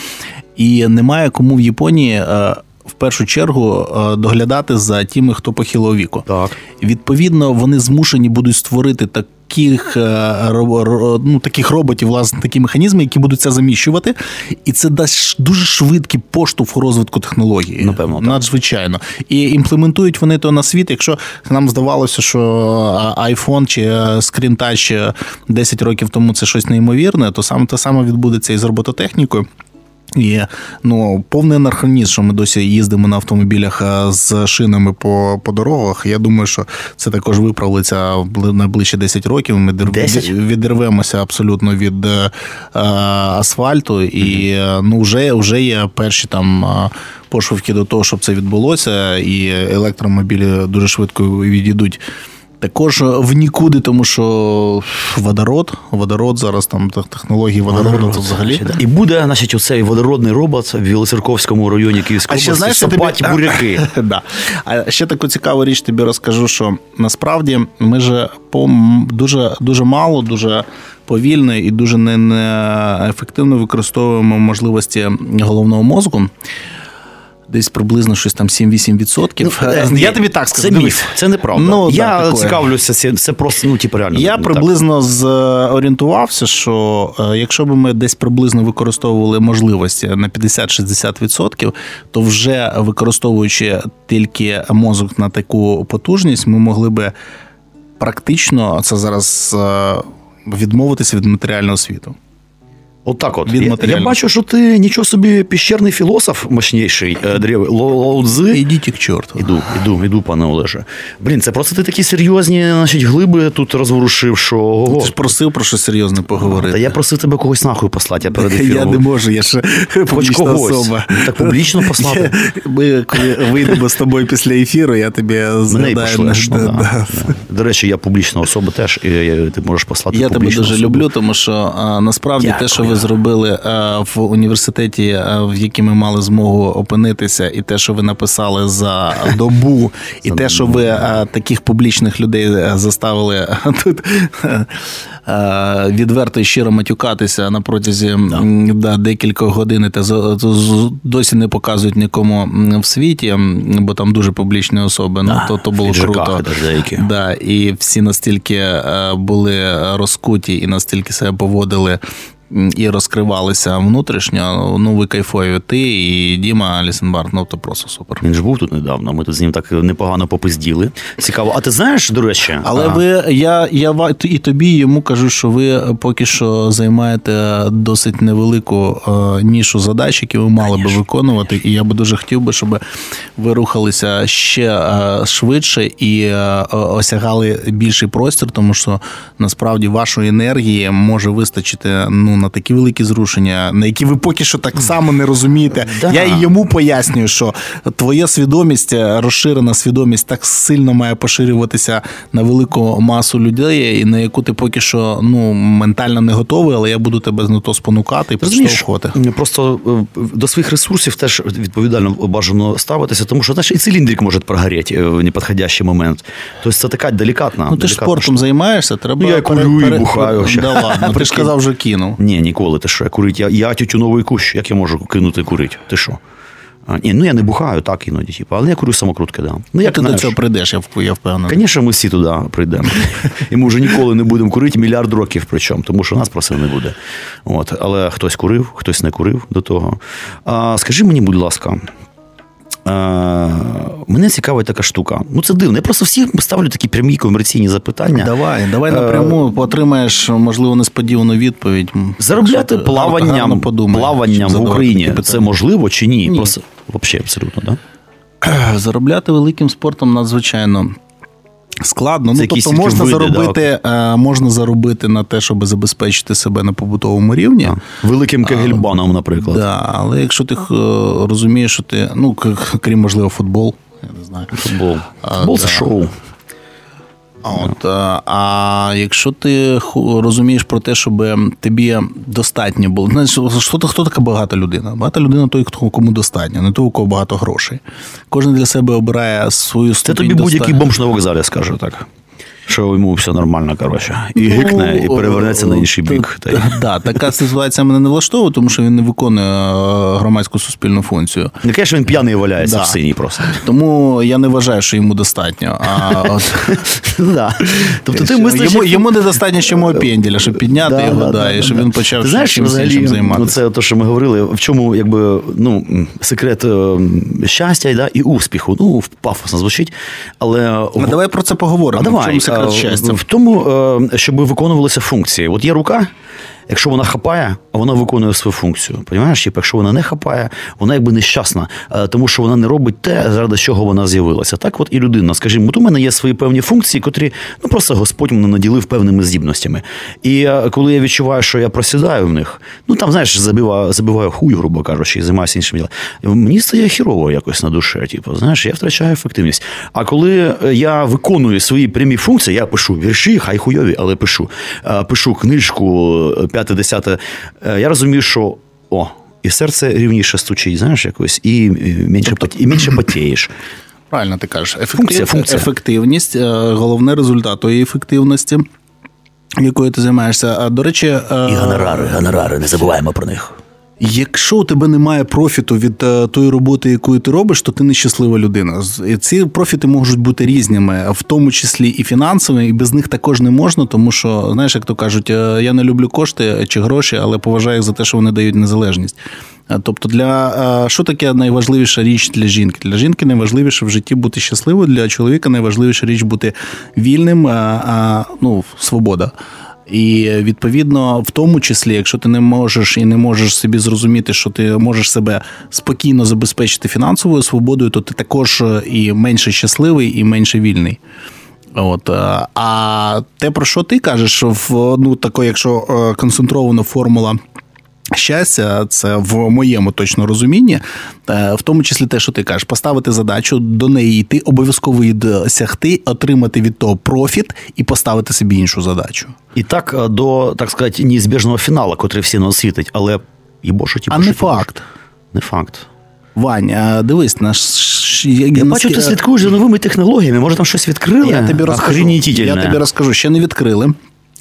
І немає кому в Японії. Е, в першу чергу е, доглядати за тими, хто похилого віку. Так. Відповідно, вони змушені будуть створити так таких е, ну, таких роботів, власне, такі механізми, які будуть це заміщувати, і це дасть дуже швидкий поштовх у розвитку технології. Напевно, так. надзвичайно. І імплементують вони то на світ. Якщо нам здавалося, що iPhone чи Screen Touch 10 років тому це щось неймовірне, то саме те саме відбудеться і з робототехнікою. І ну повний анахронізм, що ми досі їздимо на автомобілях е, з шинами по по дорогах. Я думаю, що це також виправиться в найближчі 10 років. Ми 10? відірвемося абсолютно від е, асфальту, і mm-hmm. ну вже вже є перші там пошивки до того, щоб це відбулося, і електромобілі дуже швидко відійдуть також в нікуди, тому що водород, водород зараз там технології водороду водород, це взагалі. І буде, значить, оцей водородний робот в Білоцерковському районі Київської області знаєш, сапать тобі... буряки. да. А ще таку цікаву річ тобі розкажу, що насправді ми ж по дуже, дуже мало, дуже. Повільно і дуже неефективно використовуємо можливості головного мозку десь приблизно щось там 7-8%. Ну, е, Я тобі так скажу. Це міф, це неправда. Ну, Я так, цікавлюся, це, це просто ну, типу, реально. Я приблизно зорієнтувався, що е, якщо б ми десь приблизно використовували можливості на 50-60%, то вже використовуючи тільки мозок на таку потужність, ми могли би практично це зараз е, відмовитися від матеріального світу. Отак от, от. Я, я бачу, що ти нічого собі піщерний філософ мощніший, е, древ Лоудзи. Ідіть к чорту. Іду, іду, іду, пане Олеже. Блін, це просто ти такі серйозні значить, глиби тут розворушив, що. Ого. Ти ж просив про щось серйозне поговорити. Та я просив тебе когось нахуй послати, я перед ефіром. Я не можу, я ще Хоч когось. особа. Так публічно послати. Ми, коли вийдемо з тобою після ефіру, я тобі згадаю. Ну, да. До речі, я публічна особа теж, і ти можеш послати Я тебе дуже особу. люблю, тому що а, насправді Дякую. те, що ви зробили е, в університеті, е, в якій ми мали змогу опинитися, і те, що ви написали за добу, і те, що ви е, таких публічних людей заставили тут відверто і щиро матюкатися на протязі да. Да, годин, те досі не показують нікому в світі, бо там дуже публічні особи. Ну то то було круто. Да, І всі настільки були розкуті і настільки себе поводили і розкривалися внутрішньо. Ну, ви кайфові. Ти і Діма Лісенбард, ну то просто супер. Він ж був тут недавно. Ми тут з ним так непогано попизділи. Цікаво. А ти знаєш, до речі, але а... ви я я і тобі і йому кажу, що ви поки що займаєте досить невелику е, нішу задач, які ви мали би виконувати. І я би дуже хотів би, щоб ви рухалися ще е, швидше і е, осягали більший простір, тому що насправді вашої енергії може вистачити ну на такі великі зрушення, на які ви поки що так само не розумієте. Да. Я і йому пояснюю, що твоя свідомість, е, розширена свідомість, так сильно має поширюватися на велику масу людей, і на яку ти поки що ну ментально не готовий, але я буду тебе на то спонукати і підштовхувати. Просто е, до своїх ресурсів теж відповідально бажано ставитися, тому що знаєш, і циліндрик може прогоріти е, в неподходящий момент. Тобто це така делікатна. Ну ти ж спортом займаєшся, треба. Ну, я курю і бухаю. Да ладно, Ти ж казав, вже кинув. Ні, ніколи ти що, я курить. Я я тютюновий кущ. Як я можу кинути курити? Ти що? А, ні, ну я не бухаю так іноді, типу, але я курю самокрутки, да. Ну, як ти знаєш, до цього прийдеш, я впевнений. Звісно, ми всі туди прийдемо. І ми вже ніколи не будемо курити мільярд років, причому, тому що нас просто не буде. От. Але хтось курив, хтось не курив до того. А, Скажи мені, будь ласка. Мене цікавить така штука. Ну це дивно. Я просто всі ставлю такі прямі комерційні запитання. Давай, давай напряму отримаєш, можливо, несподівану відповідь. Заробляти плаванням плаванням в Україні це можливо чи ні? ні. Просто взагалі абсолютно, так? Да? Заробляти великим спортом надзвичайно Складно, ну тобто можна види, заробити, да, можна заробити на те, щоб забезпечити себе на побутовому рівні. А, великим кегельбаном, наприклад. Да, Але якщо ти розумієш, що ти, ну крім можливо, футбол, я не знаю. Футбол. Футбол це шоу. От, А якщо ти розумієш про те, щоб тобі достатньо було, знаєш, хто, хто така багата людина? Багата людина той, хто кому достатньо, не той, у кого багато грошей. Кожен для себе обирає свою ступінь Це тобі будь-який бомж на вокзалі, скажу так що йому все нормально, коротше. І ну, гикне, і перевернеться на інший бік. Так, така ситуація мене не влаштовує, тому що він не виконує е, громадську суспільну функцію. Не каже, що він п'яний валяється да. в синій просто. Тому я не вважаю, що йому достатньо. А от... да. Тобто ти мислиш, Йому йому недостатньо ще мого пенділя, щоб підняти да, його, да, і щоб він почав знаєш, чимось іншим займатися. Ну, це те, що ми говорили, в чому якби, ну, секрет е, щастя да, і успіху. Ну, пафосно звучить. Але... Давай про це поговоримо. А давай, щастя? В тому, е, щоб виконувалися функції. От є рука, Якщо вона хапає, вона виконує свою функцію. Понімаєш? Типу, якщо вона не хапає, вона якби нещасна, е, тому що вона не робить те, заради чого вона з'явилася. Так, от і людина, скажімо, от у мене є свої певні функції, котрі ну просто Господь мене наділив певними здібностями. І е, коли я відчуваю, що я просідаю в них, ну там знаєш, забиваю, забиваю хуй, грубо кажучи, і займаюся іншим ділом. Мені стає хірово якось на душе. Типу, знаєш, я втрачаю ефективність. А коли я виконую свої прямі функції, я пишу вірші, хай хуйові, але пишу. Е, пишу книжку п'яте, десяте. Я розумію, що о, і серце рівніше стучить, знаєш, якось, і менше тобто... і менше потієш. Правильно ти кажеш. Ефектив... Функція, функція. Ефективність, е, головне результат тої ефективності, якою ти займаєшся. А, До речі, е, і гонорари, гонорари, не забуваємо про них. Якщо у тебе немає профіту від е, тої роботи, яку ти робиш, то ти нещаслива людина. Ці профіти можуть бути різними, в тому числі і фінансовими, і без них також не можна, тому що, знаєш, як то кажуть, е, я не люблю кошти чи гроші, але поважаю їх за те, що вони дають незалежність. Е, тобто, для що таке найважливіша річ для жінки? Для жінки найважливіше в житті бути щасливою, для чоловіка найважливіша річ бути вільним, ну, свобода. І відповідно, в тому числі, якщо ти не можеш і не можеш собі зрозуміти, що ти можеш себе спокійно забезпечити фінансовою свободою, то ти також е, і менше щасливий, і менше вільний. От, е, А те, про що ти кажеш, в ну тако, якщо е, концентрована формула Щастя, це в моєму точно розумінні, е, в тому числі те, що ти кажеш, поставити задачу, до неї йти, обов'язково її досягти, отримати від того профіт і поставити собі іншу задачу. І так е, до так сказати, неізбіжного фіналу, котрий всі нас світить, але і боже, ті А не факт. Не факт. Вань, дивись, наш я, я бачу, ти слідкуєш за новими технологіями. Може, там щось відкрили? Я тобі розкажу. Я тобі розкажу, ще не відкрили.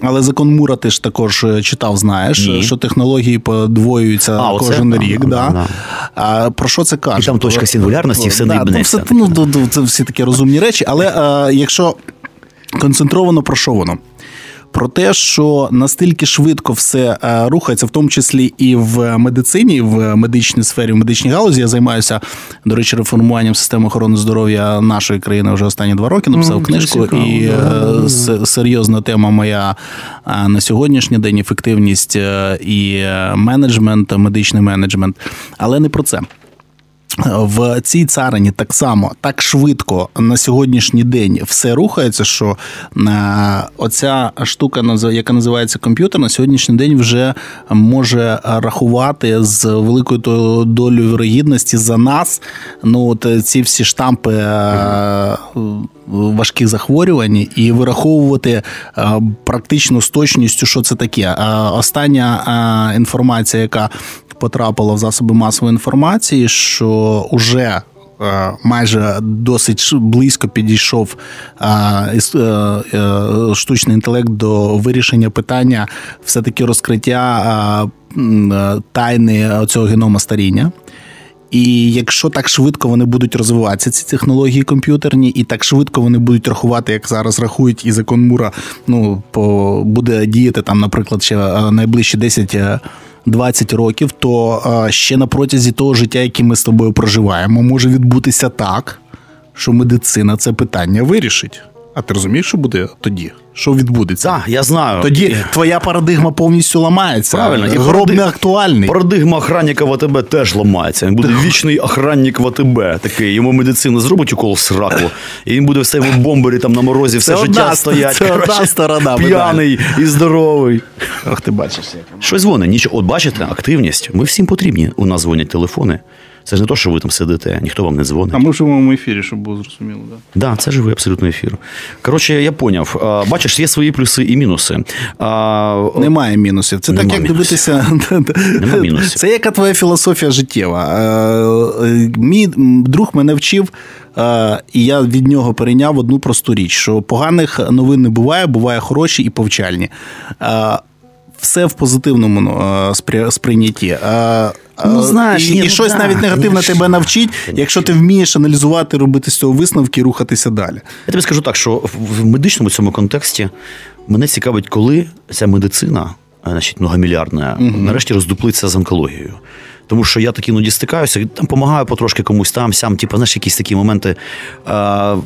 Але закон Мура ти ж також е, читав, знаєш, Ні. що технології подвоюються а, кожен оце? рік. А, да. да. А Про що це каже? І там точка сингулярності, все да, ну, все, ну, Це всі такі розумні речі, але а, якщо концентровано, про що воно? Про те, що настільки швидко все е, рухається, в тому числі і в медицині, в медичній сфері, в медичній галузі. Я займаюся, до речі, реформуванням системи охорони здоров'я нашої країни вже останні два роки. Написав mm, книжку, цікаво, і. Е, серйозна тема моя е, на сьогоднішній день ефективність і менеджмент, медичний менеджмент, але не про це в цій царині так само так швидко на сьогоднішній день все рухається, що е, оця штука, яка називається комп'ютер, на сьогоднішній день вже може рахувати з великою долею вирогідності за нас. Ну от ці всі штампи. Е, важких захворювань і вираховувати е, практично з точністю, що це таке. Остання інформація, яка потрапило в засоби масової інформації, що вже е, Майже досить близько підійшов е, е, штучний інтелект до вирішення питання, все таки розкриття тайни цього генома старіння. І якщо так швидко вони будуть розвиватися, ці технології комп'ютерні, і так швидко вони будуть рахувати, як зараз рахують, і закон Мура ну, по, буде діяти там, наприклад, ще найближчі 10 20 років, то ще на протязі того життя, яке ми з тобою проживаємо, може відбутися так, що медицина це питання вирішить. А ти розумієш, що буде тоді? Що відбудеться? Так, я знаю. Тоді твоя парадигма повністю ламається. Правильно, і гроб паради... не актуальний. Парадигма охранника в АТБ теж ламається. Він буде вічний охранник в АТБ. Такий йому медицина зробить укол в сраку, і він буде в себе бомбері там на морозі все це життя одна, стоять. Це одна сторона. П'яний і здоровий. Ох, ти бачиш. Щось дзвонить. Нічого. От бачите, активність. Ми всім потрібні. У нас дзвонять телефони. Це ж не то, що ви там сидите, ніхто вам не дзвонить. А ми в живому ефірі, щоб було зрозуміло. Так, да, це живий абсолютно ефір. Коротше, я поняв. Бачиш, є свої плюси і мінуси. Немає мінусів. Це Нема так, як мінусів. дивитися. Нема мінусів. Це яка твоя філософія життєва. Мій друг мене вчив. І я від нього перейняв одну просту річ: що поганих новин не буває, буває хороші і повчальні. Все в позитивному сприйнятті. Ну, знаєш, І, ні, і ну, щось да, навіть негативне тебе навчить, якщо ти вмієш аналізувати, робити з цього висновки і рухатися далі. Я тобі скажу так, що в медичному цьому контексті мене цікавить, коли ця медицина, значить, многомільярдна, угу. нарешті роздуплиться з онкологією. Тому що я так іноді стикаюся, там допомагаю потрошки комусь там, сям, типу, знаєш, якісь такі моменти. А,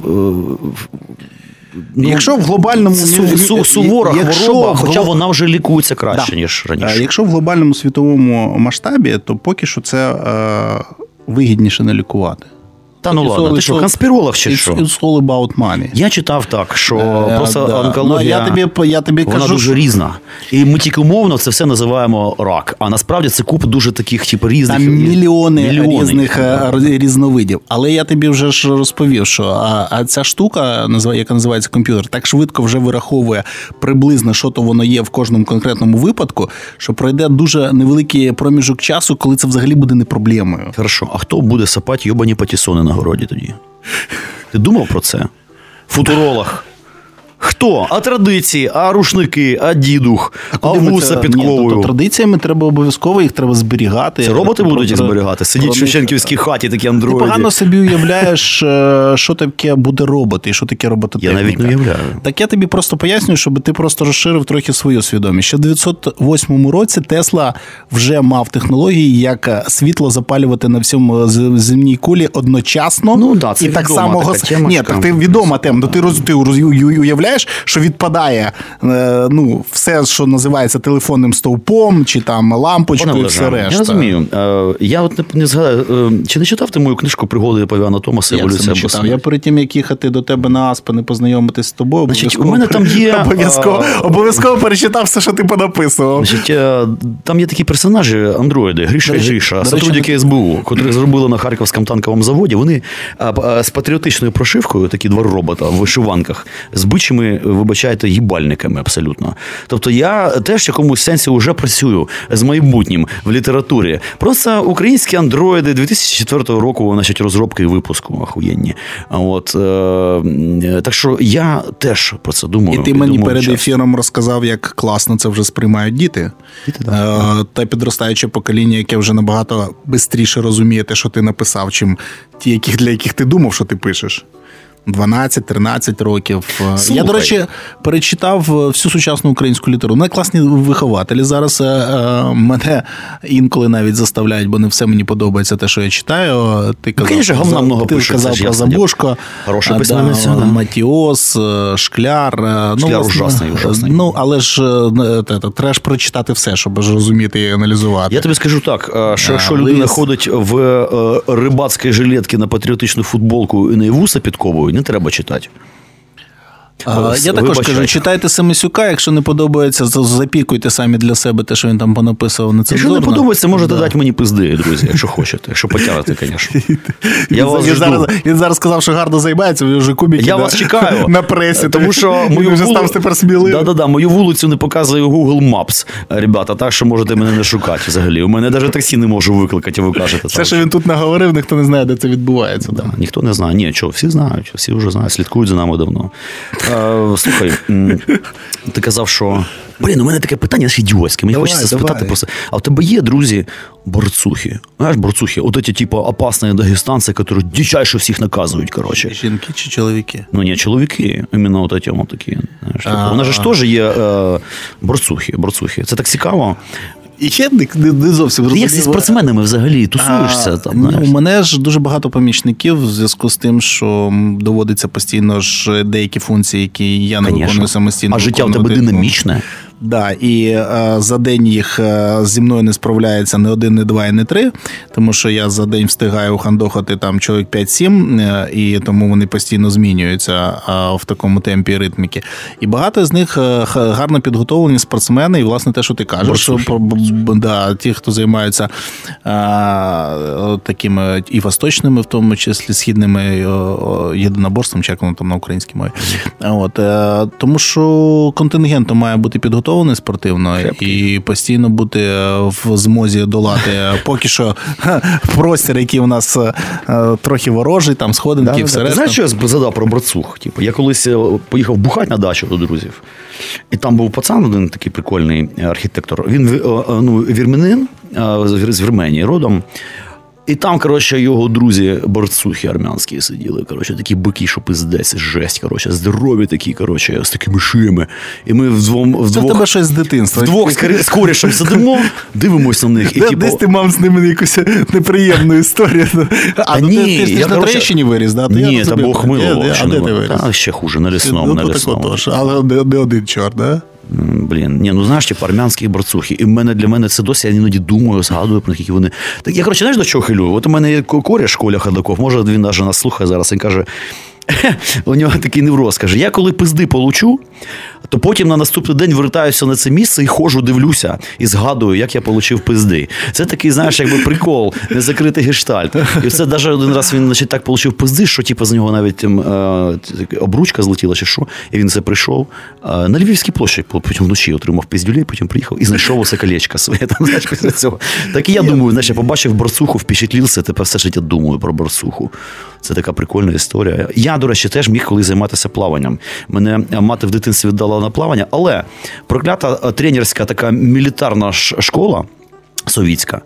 Ну, Якщо в глобальному су, су, сувора якщо хвороба, хоча вона вже лікується краще, да. ніж раніше. Якщо в глобальному світовому масштабі, то поки що це е, вигідніше не лікувати. Та ну ладно, ти що, конспіролог чи що? It's all about money. Я читав так, що е, просто да. онкологія, ну, я тобі, я тобі вона кажу, дуже різна. І ми тільки умовно це все називаємо рак. А насправді це куп дуже таких типу, різних. Там мільйони, мільйони різних. Е, різновидів. Але я тобі вже ж розповів, що а, а ця штука, яка називається комп'ютер, так швидко вже вираховує приблизно, що то воно є в кожному конкретному випадку, що пройде дуже невеликий проміжок часу, коли це взагалі буде не проблемою. Хорошо, а хто буде сапати йобані патісони на городі тоді? Ти думав про це? Футуролог. Хто? А традиції, а рушники, а дідух, а, а вуса. Ні, тобто традиціями треба обов'язково, їх треба зберігати. Це роботи про, будуть їх зберігати. Сидіть в Шевченківській хаті, такі андроїди. Ти погано собі уявляєш, е, що таке буде робот і що таке робототехніка. Я навіть не уявляю. Так я тобі просто пояснюю, щоб ти просто розширив трохи свою свідомість. Ще в 908 році Тесла вже мав технології, як світло запалювати на всьому земній кулі одночасно. Ну да, це і так само Ні, так ти відома тема. Ти роз ти уявляєш уявляєш, що відпадає е, ну, все, що називається телефонним стовпом, чи там лампочкою, і все решта. Я розумію. Е, я от не, не згадаю, е, чи не читав ти мою книжку пригоди Павіана Томаса Еволюція або смерть»? Я перед тим, як їхати до тебе на Аспи, не познайомитись з тобою, Значить, у мене там є обов'язково обов'язково перечитав все, що ти понаписував. Значить, Там є такі персонажі, андроїди, Гріша і Гріша, сотрудники СБУ, котрі зробили на Харківському танковому заводі. Вони з патріотичною прошивкою, такі два робота в вишиванках, з бичими такими, вибачайте, їбальниками абсолютно. Тобто я теж в якомусь сенсі вже працюю з майбутнім в літературі. Просто українські андроїди 2004 року, значить, розробки і випуску ахуєнні. От, е, Так що я теж про це думаю. І ти мені перед час. ефіром розказав, як класно це вже сприймають діти. Діти да. Е, Те підростаюче покоління, яке вже набагато швидше розуміє те, що ти написав, чим ті, яких, для яких ти думав, що ти пишеш. 12-13 років. Слухай. Я, до речі, перечитав всю сучасну українську літературу. Мене класні вихователі. Зараз е, е, мене інколи навіть заставляють, бо не все мені подобається те, що я читаю. Ти казав, Конечно, говна много ти пише, казав про Забушко, Хороша письменниця. Да, Матіос, е, Шкляр. Шкляр ну, ужасний, ужасний. Ну, але ж треба ж прочитати все, щоб розуміти і аналізувати. Я тобі скажу так, що якщо людина ходить в рибацькій жилетці на патріотичну футболку і на вуса підковують, не треба читати. А, я також кажу, читайте Семисюка, якщо не подобається, запікуйте самі для себе те, що він там понаписував. Не Якщо не подобається, можете да. дати мені пизди, друзі, якщо хочете, якщо потягнете, звісно. Я він, він, зараз, він зараз сказав, що гарно займається, він вже кубики Я на, вас чекаю. на пресі, тому що мою вже став тепер сміливим. Да-да-да, мою вулицю не показує Google Maps, ребята, так що можете мене не шукати взагалі. У мене навіть таксі не можу викликати, ви кажете. Все, що він тут наговорив, ніхто не знає, де це відбувається. Да, Ніхто не знає. Ні, що, всі знають, всі вже знають, слідкують за нами давно. Е, слухай, ти казав, що. Блін, у мене таке питання ідіотське. Мені давай, хочеться давай. спитати просто. А в тебе є друзі борцухи? Знаєш, борцухи? От ці, типу, опасні дагестанці, які дичайше всіх наказують. коротше. Жінки чи чоловіки? Ну, ні, чоловіки. Іменно от ці, от такі. Знаєш, Вона ж теж є е, борцухи, борцухи. Це так цікаво. І ще не, не, не зовсім розумію. Як зі спортсменами взагалі тусуєшся а, там? Знаєш? У мене ж дуже багато помічників в зв'язку з тим, що доводиться постійно ж деякі функції, які я не Конечно. виконую самостійно. А життя в тебе динамічне. Да, І е, за день їх е, зі мною не справляється не один, не два і не три, тому що я за день встигаю хандохати там чоловік 5-7, е, і тому вони постійно змінюються е, в такому темпі ритміки. І багато з них е, гарно підготовлені спортсмени, і власне те, що ти кажеш, що да, ті, хто займаються е, такими і восточними, в тому числі східними єдиноборством, чи як воно там на українській мові. От, Тому що контингентом має бути підготовлений підготовлений спортивно Крепкий. і постійно бути в змозі долати поки що простір, який у нас е, трохи ворожий, там сходинки, да, все решта. Знаєш, що я задав про борцух? Типу, я колись е, поїхав бухати на дачу до друзів, і там був пацан, один такий прикольний архітектор. Він е, ну, вірменин з Вірменії родом. І там, коротше, його друзі борцухи армянські сиділи. Коротше, такі бики, що пиздець, жесть. Коротше, здорові такі, коротше, з такими шиями. І ми вдвом, вдвох, тебе щось з дитинства. Вдвох з корішем сидимо, дивимося на них. І, типу... Десь ти мав з ними якусь неприємну історію. А, ну, ні, ти, я, на Трещині виріс, да? Ні, це був Хмилово. А де ти виріс? А ще хуже, на лісному. Ну, на лісному. Але не один чорт, да? Блін, ні, ну знаєш, типу, армянські борцухи. І мене для мене це досі я іноді думаю, згадую, про які вони. Так я коротше, знаєш, до чого хилю? От у мене є коря Коля Ходаков, може він навіть нас слухає зараз. Він каже: у нього такий невроз каже: я коли пизди получу, то потім на наступний день вертаюся на це місце і ходжу, дивлюся і згадую, як я отримав пизди. Це такий, знаєш, якби прикол, незакритий гештальт. І це навіть один раз він значить, так отримав пизди, що типу, з нього навіть ем, е, обручка злетіла, чи що, і він це прийшов е, на Львівській площі, потім вночі отримав пиздюлей, потім приїхав і знайшов оце колечко своє. Там, знаєш, після цього. Так і я думаю, знаєш, я побачив борцуху, впечатлився, тепер все життя думаю про борцуху. Це така прикольна історія. Я, до речі, теж міг коли займатися плаванням. Мене мати в дитинстві віддала на плавання, але проклята е, тренерська така мілітарна школа совітська,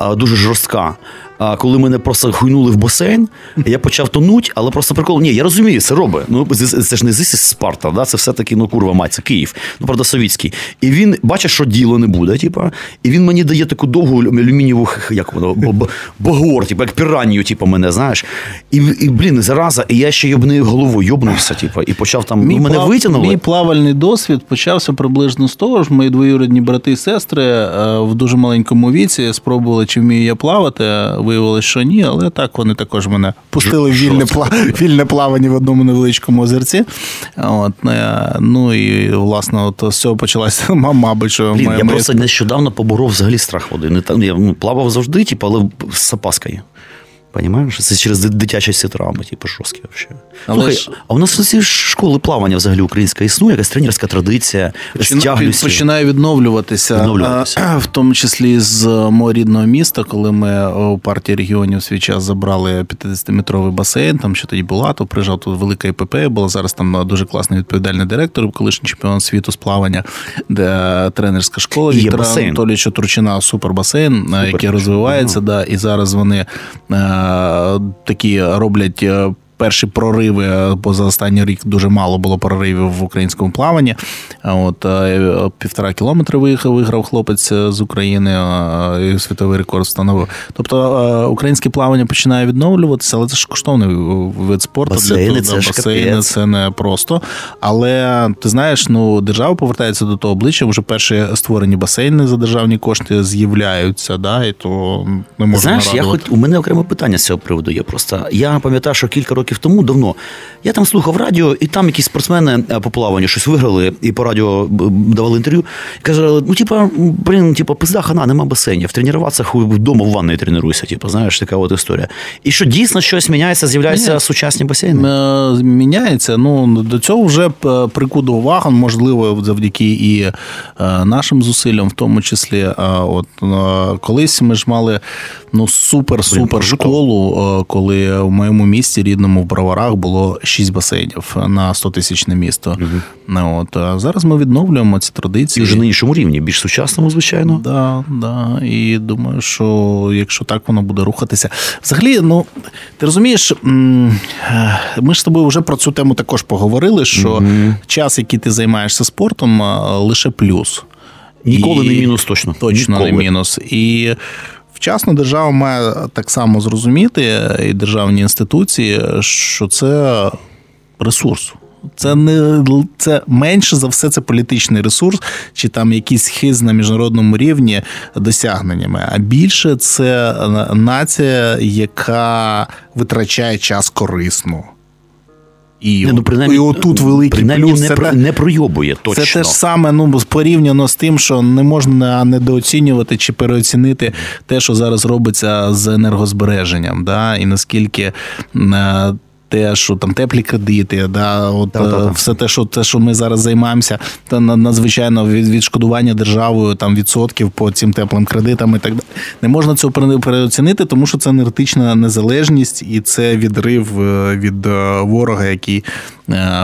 е, дуже жорстка. А коли мене просто хуйнули в басейн, я почав тонути, але просто прикол. Ні, я розумію, це робить. Ну це ж не зі Спарта, да? це все-таки ну курва мать, це Київ, ну правда, совітський. І він бачить, що діло не буде, типа, і він мені дає таку довгу алюмінієву, як воно, багор, типу, як піранію, типу, мене, знаєш. І, і блін, зараза, і я ще йобнив головою, йобнувся, типу, і почав там. Мій мене плав... витягнули. Мій плавальний досвід почався приблизно з того ж. Мої двоюрідні брати і сестри е, в дуже маленькому віці спробували, чи вмію я плавати виявилось, що ні, але так вони також мене пустили в вільне вільне плавання в одному невеличкому озерці. От, е, Ну і власне, от з цього почалася мабуть, що Блін, моя я просто нещодавно поборов взагалі страх води. Не там я ну, плавав завжди, типу, але з опаскою. Понимаєш? Це через дитячі травми, типу, жорсткі взагалі. Слухай, ж... а у нас всі школи плавання взагалі українська існує, якась тренерська традиція, стяглюся. починає відновлюватися, відновлюватися, в тому числі з мого рідного міста, коли ми у партії регіонів свій час забрали 50-метровий басейн, там що тоді була, то приїжджав тут велика ІПП, була зараз там дуже класний відповідальний директор, колишній чемпіон світу з плавання, де тренерська школа Віктора Анатолійовича Турчина, супербасейн, Супер. який розвивається, ага. да, і зараз вони. Е, такі роблять е, перші прориви, бо за останній рік дуже мало було проривів в українському плаванні. От е, півтора кілометри виїхав, виграв хлопець з України, і світовий рекорд встановив. Тобто українське плавання починає відновлюватися, але це ж коштовний вид спорту. Басейни, для того, це, басейни, це не просто. Але ти знаєш, ну держава повертається до того обличчя. Вже перші створені басейни за державні кошти з'являються. да, і то не можна Знаєш, я хоч у мене окреме питання з цього приводу є. Просто я пам'ятаю, що кілька років років тому давно. Я там слухав радіо, і там якісь спортсмени е, по плаванню щось виграли, і по радіо давали інтерв'ю. І казали, ну, типа, блін, типа, пизда хана, нема басейнів. Тренуватися вдома в ванної тренуйся, типу, знаєш, така от історія. І що дійсно щось міняється, з'являються Міня... сучасні басейни? Е, міняється. Ну, до цього вже е, прикуду увагу, можливо, завдяки і нашим зусиллям, в тому числі. От колись ми ж мали ну, супер-супер школу, коли в моєму місті рідному в Броварах було 6 басейнів на 100 тисячне місто. Угу. От, а Зараз ми відновлюємо ці традиції. І вже на іншому рівні, більш сучасному, звичайно. Да, да. І думаю, що якщо так воно буде рухатися. Взагалі, ну ти розумієш, ми ж з тобою вже про цю тему також поговорили, що угу. час, який ти займаєшся спортом, лише плюс. Ніколи і... не мінус точно. Точно Ніколи. не мінус. І вчасно держава має так само зрозуміти, і державні інституції, що це ресурс. Це не це менше за все це політичний ресурс, чи там якийсь хиз на міжнародному рівні досягненнями. А більше це нація, яка витрачає час корисно. І не, ну, принаймні, і отут великий принаймні плюс. Не, це про, не пройобує точно. Це те ж саме ну, порівняно з тим, що не можна недооцінювати чи переоцінити те, що зараз робиться з енергозбереженням. Да? І наскільки е, те, що там теплі кредити, да, от да, так, все те, що те, що ми зараз займаємося, та надзвичайно відшкодування державою там відсотків по цим теплим кредитам і так далі. Не можна цього переоцінити, тому що це енергетична незалежність і це відрив е, від е, ворога, який Е,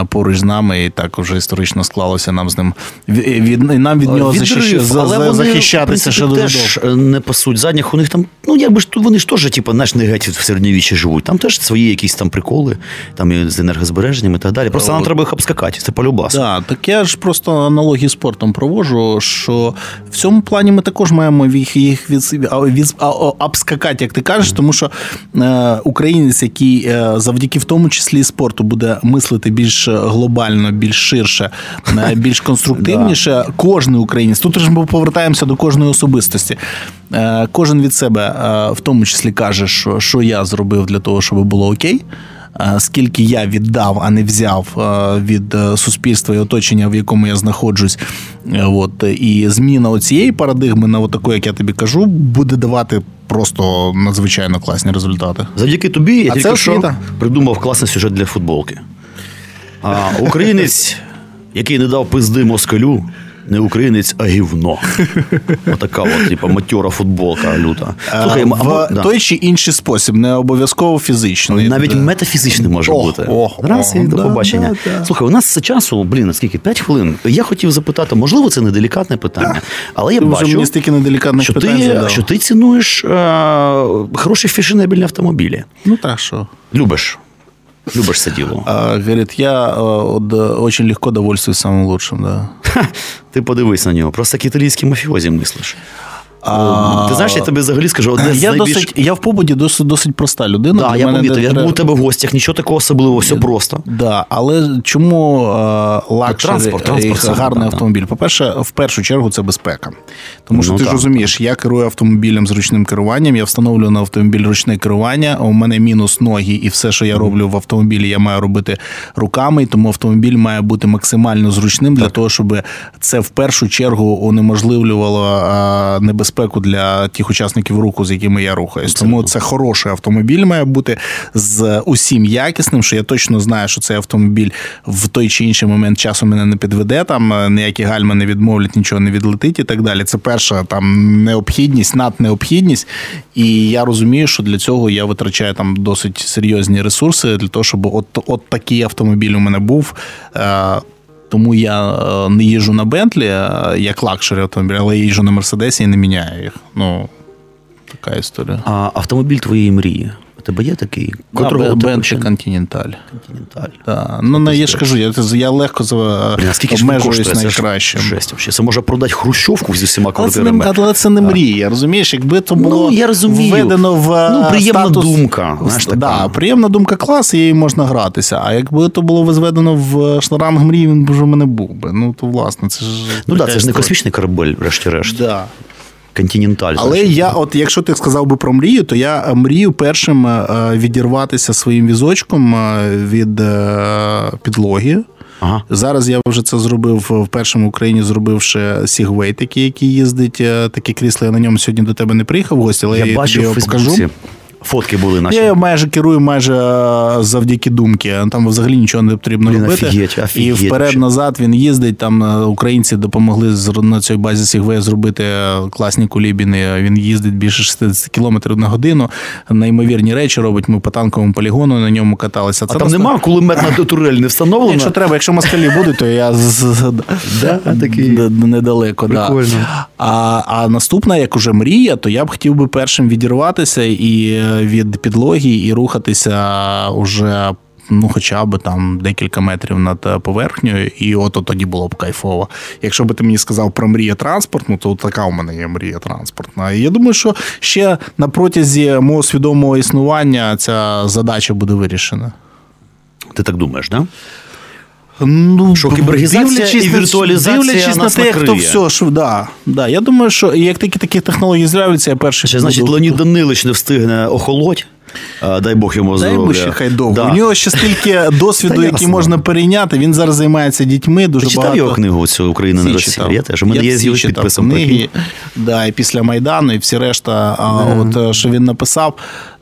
поруч з нами, і так вже історично склалося нам з ним від нам від нього Відрив, за, але вони, захищатися ще теж довго. не пасуть задніх. У них там, ну якби ж вони ж теж, типу, наш не геть в середньовіччі живуть. Там теж свої якісь там приколи, там і з енергозбереженням і так далі. Просто нам треба їх обскакати. Це полюбас. Так, так я ж просто аналогії спортом провожу, що в цьому плані ми також маємо їх їх від, від, обскакати, як ти кажеш, тому що е, українець, який е, завдяки в тому числі спорту буде мислити більш глобально, більш ширше, е, більш конструктивніше. Кожен українець. Тут ж ми повертаємося до кожної особистості. Е, кожен від себе е, в тому числі каже, що, що я зробив для того, щоб було окей. Скільки я віддав, а не взяв від суспільства і оточення, в якому я знаходжусь, от і зміна цієї парадигми на таку, як я тобі кажу, буде давати просто надзвичайно класні результати. Завдяки тобі я а тільки що придумав класний сюжет для футболки. А Українець, який не дав пизди москалю, не українець, а гівно. Отака от, типу, матьора футболка люта. Слухай, В або, той да. чи інший спосіб, не обов'язково фізичний. Навіть да. метафізичний може о, бути. О, Раз о, і до побачення. Да, Слухай, у нас часу, блін, наскільки 5 хвилин. Я хотів запитати, можливо, це неделікатне питання, але я ти бачу, що питань ти, що ти цінуєш а, хороші фешенебельні автомобілі. Ну так що. Любиш. Любишь садилу. А, говорит, я очень легко довольствуюсь самым лучшим, да. Ти подивись на нього. Просто як італійський мафіозі мислиш. А... Ти знаєш, я тобі взагалі скажу, одне я найбільш... досить, я в побуті досить досить проста людина. Да, я помітив, я був у тебе в гостях, нічого такого особливого, все просто. Да, Але чому luxury транспорт, транспорт, гарний да, автомобіль? По-перше, в першу чергу це безпека. Тому що ну, ти так, ж розумієш, я керую автомобілем з ручним керуванням, я встановлюю на автомобіль ручне керування, у мене мінус ноги, і все, що я роблю в автомобілі, я маю робити руками, тому автомобіль має бути максимально зручним так. для того, щоб це в першу чергу унеможливлювало небезпеку безпеку для тих учасників руху, з якими я рухаюсь. Тому це хороший автомобіль має бути з усім якісним, що я точно знаю, що цей автомобіль в той чи інший момент часу мене не підведе. Там ніякі гальми не відмовлять, нічого не відлетить і так далі. Це перша там необхідність, наднеобхідність. І я розумію, що для цього я витрачаю там досить серйозні ресурси для того, щоб от, от такий автомобіль у мене був. Тому я е, не їжджу на Бентлі як luxury автомобіль, але я їжджу на Мерседесі і не міняю їх. Ну, така історія. А автомобіль твоєї мрії? Тебе є такий? Да, Бентлі Континенталь. Континенталь. Да. Ну, не, я ж кажу, я, я легко обмежуюсь найкращим. Це може продати хрущовку зі всіма квартирами. Але це не, але це не мрія, розумієш? Якби то було ну, я розумію. введено в ну, приємна статус... думка. Знаєш. Да, приємна думка клас, її можна гратися. А якби то було зведено в ранг мрії, він б вже мене був би. Ну, то власне, це ж. Ну так, да, це ж не космічний корабель, врешті-решт. Континенталь. Але я, от якщо ти сказав би про мрію, то я е, мрію першим е, відірватися своїм візочком е, від підлоги. Ага. Зараз я вже це зробив в першому Україні, зробивши Сігвей, такий, який їздить, таке крісло. Я на ньому сьогодні до тебе не приїхав в гості, але я, я бачив його покажу. Фотки були наші. Я майже керую майже е, завдяки думки. Там взагалі нічого не потрібно Блін, робити. офігеть, офігеть і вперед-назад він їздить. Там е, українці допомогли на цій базі Сігвея зробити класні кулібіни. Він їздить більше 60 км на годину. Неймовірні речі робить. Ми по танковому полігону на ньому каталися. Це а там нема кулеметна турель не встановлена? Якщо треба, якщо москалі будуть, то я да, такий. недалеко. Да. А а наступна, як уже мрія, то я б хотів би першим відірватися і е, від підлоги і рухатися уже. Ну, хоча б там декілька метрів над е, поверхнею, і от тоді було б кайфово. Якщо би ти мені сказав про мрію транспортну, то така у мене є мрія транспортна. І я думаю, що ще на протязі мого свідомого існування ця задача буде вирішена. Ти так думаєш, так? Да? Ну, що кібергізація і віртуалізація дивлячись нас на те, хто все, що да, да. Я думаю, що як такі такі технології з'являються, я перший. Ще, значить, Леонід Данилович не встигне охолоть. Дай Бог йому здоров'я. Дай Бог ще хай довго. Да. У нього ще стільки досвіду, який можна перейняти. Він зараз займається дітьми. Дуже Ти читав багато... його книгу цю Україна не Росія? Я теж. У мене є з його підписом. Книги, да, і після Майдану, і всі решта, а, от, е, що він написав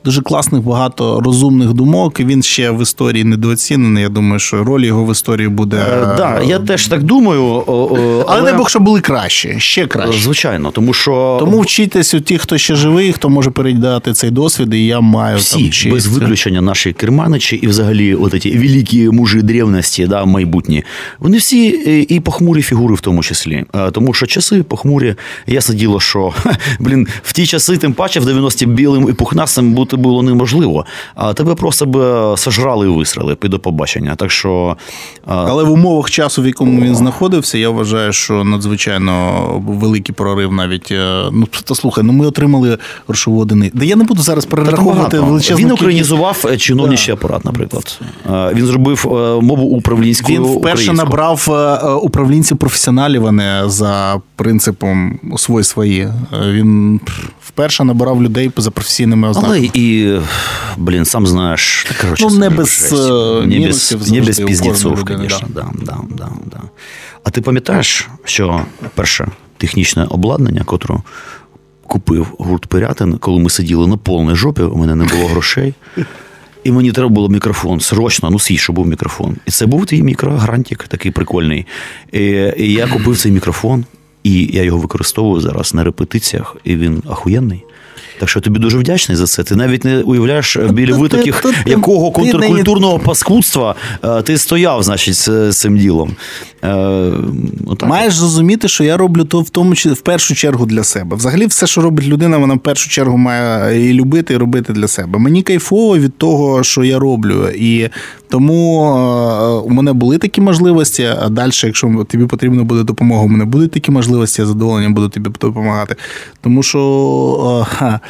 дуже класних, багато розумних думок. Він ще в історії недооцінений. Я думаю, що роль його в історії буде. Так, е, да, я теж так думаю. Але, але дай Бог, що були краще, ще краще. Звичайно, тому що. Тому вчитесь у тих, хто ще живий, хто може передати цей досвід, і я маю Всі, там без виключення наші керманичі і взагалі от ці великі мужі древності, да, майбутні. Вони всі е, і похмурі фігури в тому числі. Е, тому що часи похмурі. Ясне діло, що блін, в ті часи, тим паче, в 90-ті білим і пухнастим бути це було неможливо. А тебе просто б сожрали і висрали під до побачення. Так що, Але в умовах часу, в якому він знаходився, я вважаю, що надзвичайно великий прорив навіть. Е, ну, то слухай, ну ми отримали грошову одиницю. Да я не буду зараз перераховувати величезну Він українізував кількість... чиновничий да. апарат, наприклад. Він зробив е, мову управлінську. Він вперше набрав е, управлінців професіоналів, а не за принципом свої свої. Він вперше набирав людей за професійними ознаками. Але і, блін, сам знаєш, коротше, ну, не без, не без, не без піздеців, звісно. Да. Да, да, да, А ти пам'ятаєш, що перше технічне обладнання, котре купив гурт Пирятин, коли ми сиділи на повній жопі, у мене не було грошей. І мені треба було мікрофон. Срочно, ну свій, щоб був мікрофон. І це був твій мікрогрантик, такий прикольний. І, і я купив цей мікрофон. І я його використовую зараз на репетиціях, і він ахуєнний. Так що тобі дуже вдячний за це. Ти навіть не уявляєш біля витоків якого контркультурного паскудства е, ти стояв, значить, з цим ділом. Е, отак. Маєш зрозуміти, що я роблю то в тому в першу чергу для себе. Взагалі, все, що робить людина, вона в першу чергу має і любити, і робити для себе. Мені кайфово від того, що я роблю. І тому е, у мене були такі можливості. А далі, якщо тобі потрібна буде допомога, у мене будуть такі можливості, я задоволенням буду тобі допомагати. Тому що.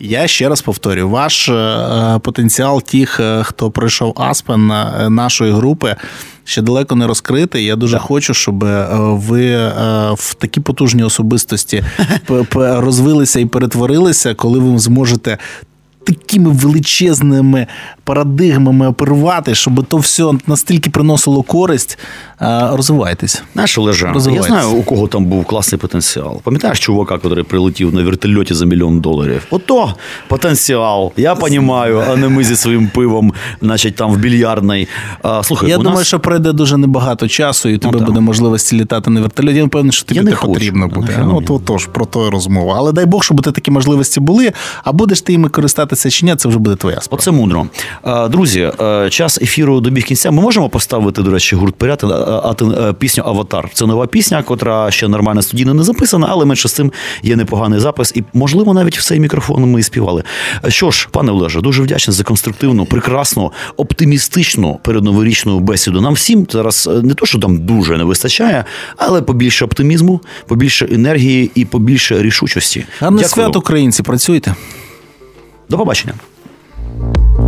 Я ще раз повторю, ваш е, потенціал тих, е, хто пройшов Аспен е, нашої групи. Ще далеко не розкритий. Я дуже хочу, щоб ви в такі потужні особистості розвилися і перетворилися, коли ви зможете такими величезними парадигмами оперувати, щоб то все настільки приносило користь. Розвивайтесь. Знаєш, Олежа, я знаю, у кого там був класний потенціал. Пам'ятаєш чувака, який прилетів на вертольоті за мільйон доларів? Ото потенціал. Я розумію, а не ми зі своїм пивом, значить, там в більярдній. Слухай, я думаю, нас... що пройде дуже небагато часу, і тебе ну, буде можливості літати на вертольоті. Я впевнений, що тобі це потрібно буде. Ну, то, тож, про то розмова. Але дай Бог, щоб такі можливості були, а будеш ти іми користатися чи ні, це вже буде твоя справа. Оце мудро. Друзі, час ефіру добіг кінця. Ми можемо поставити, до речі, гурт Пирятин, пісню Аватар. Це нова пісня, котра ще нормально студійно не записана, але менше з цим є непоганий запис. І, можливо, навіть в цей мікрофон ми і співали. Що ж, пане Олеже, дуже вдячний за конструктивну, прекрасну, оптимістичну передноворічну бесіду. Нам всім зараз не то, що там дуже не вистачає, але побільше оптимізму, побільше енергії і побільше рішучості. Гарне свят, українці, працюйте. До побачення.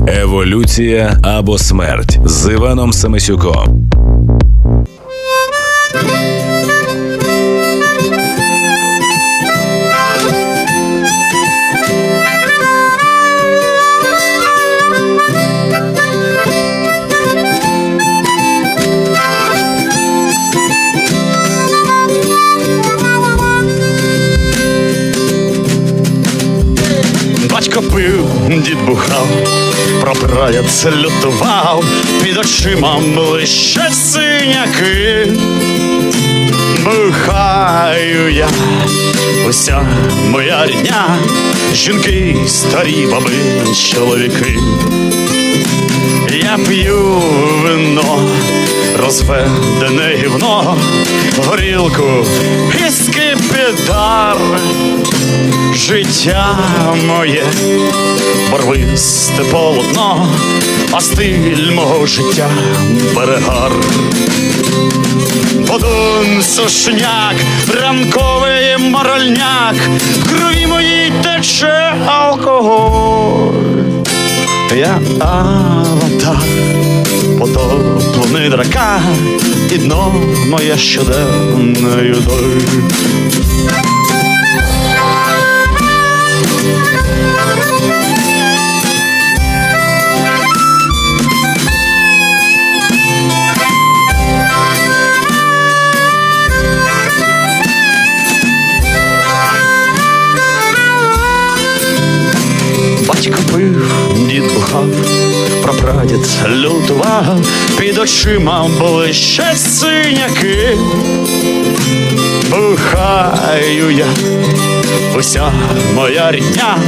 Еволюція або смерть з Іваном Самисюком. Прадід лютував, під очима блищать синяки. Бухаю я, уся моя рідня, жінки, старі баби, чоловіки. Я п'ю вино, розведене гівно, горілку і скипідар. Життя моє, барвисте полотно, а стиль мого життя перегар. Подун сушняк, ранковий моральняк, в крові моїй тече алкоголь. Я аватар, потоплений драка, і дно моє щоденною доль. Батько лютував, під очима ще синяки. Бухаю я, уся моя рідня,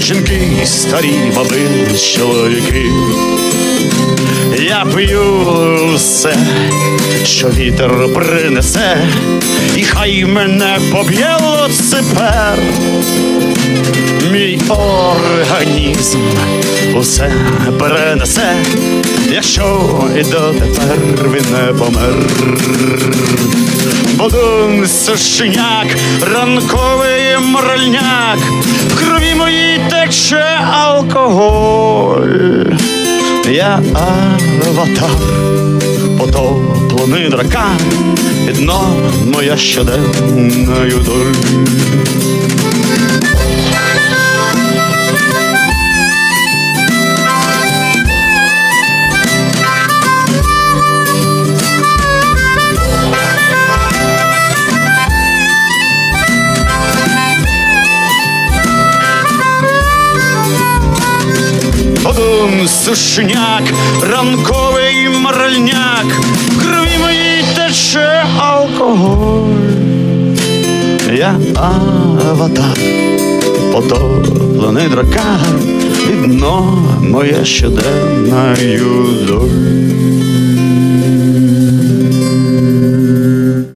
жінки, старі баби, чоловіки. Я п'ю все, що вітер принесе, і хай мене поб'є лоципер. Мій організм усе перенесе, якщо і дотепер він не помер. Бодун сушняк, ранковий моральняк, в крові моїй тече алкоголь. Я аватар, потоплений дракан, дно моя щоденною доль. Сушняк, ранковий моральняк, в крові моїй тече алкоголь. Я аватар, потоплений дракар, і дно моє щоденною доль.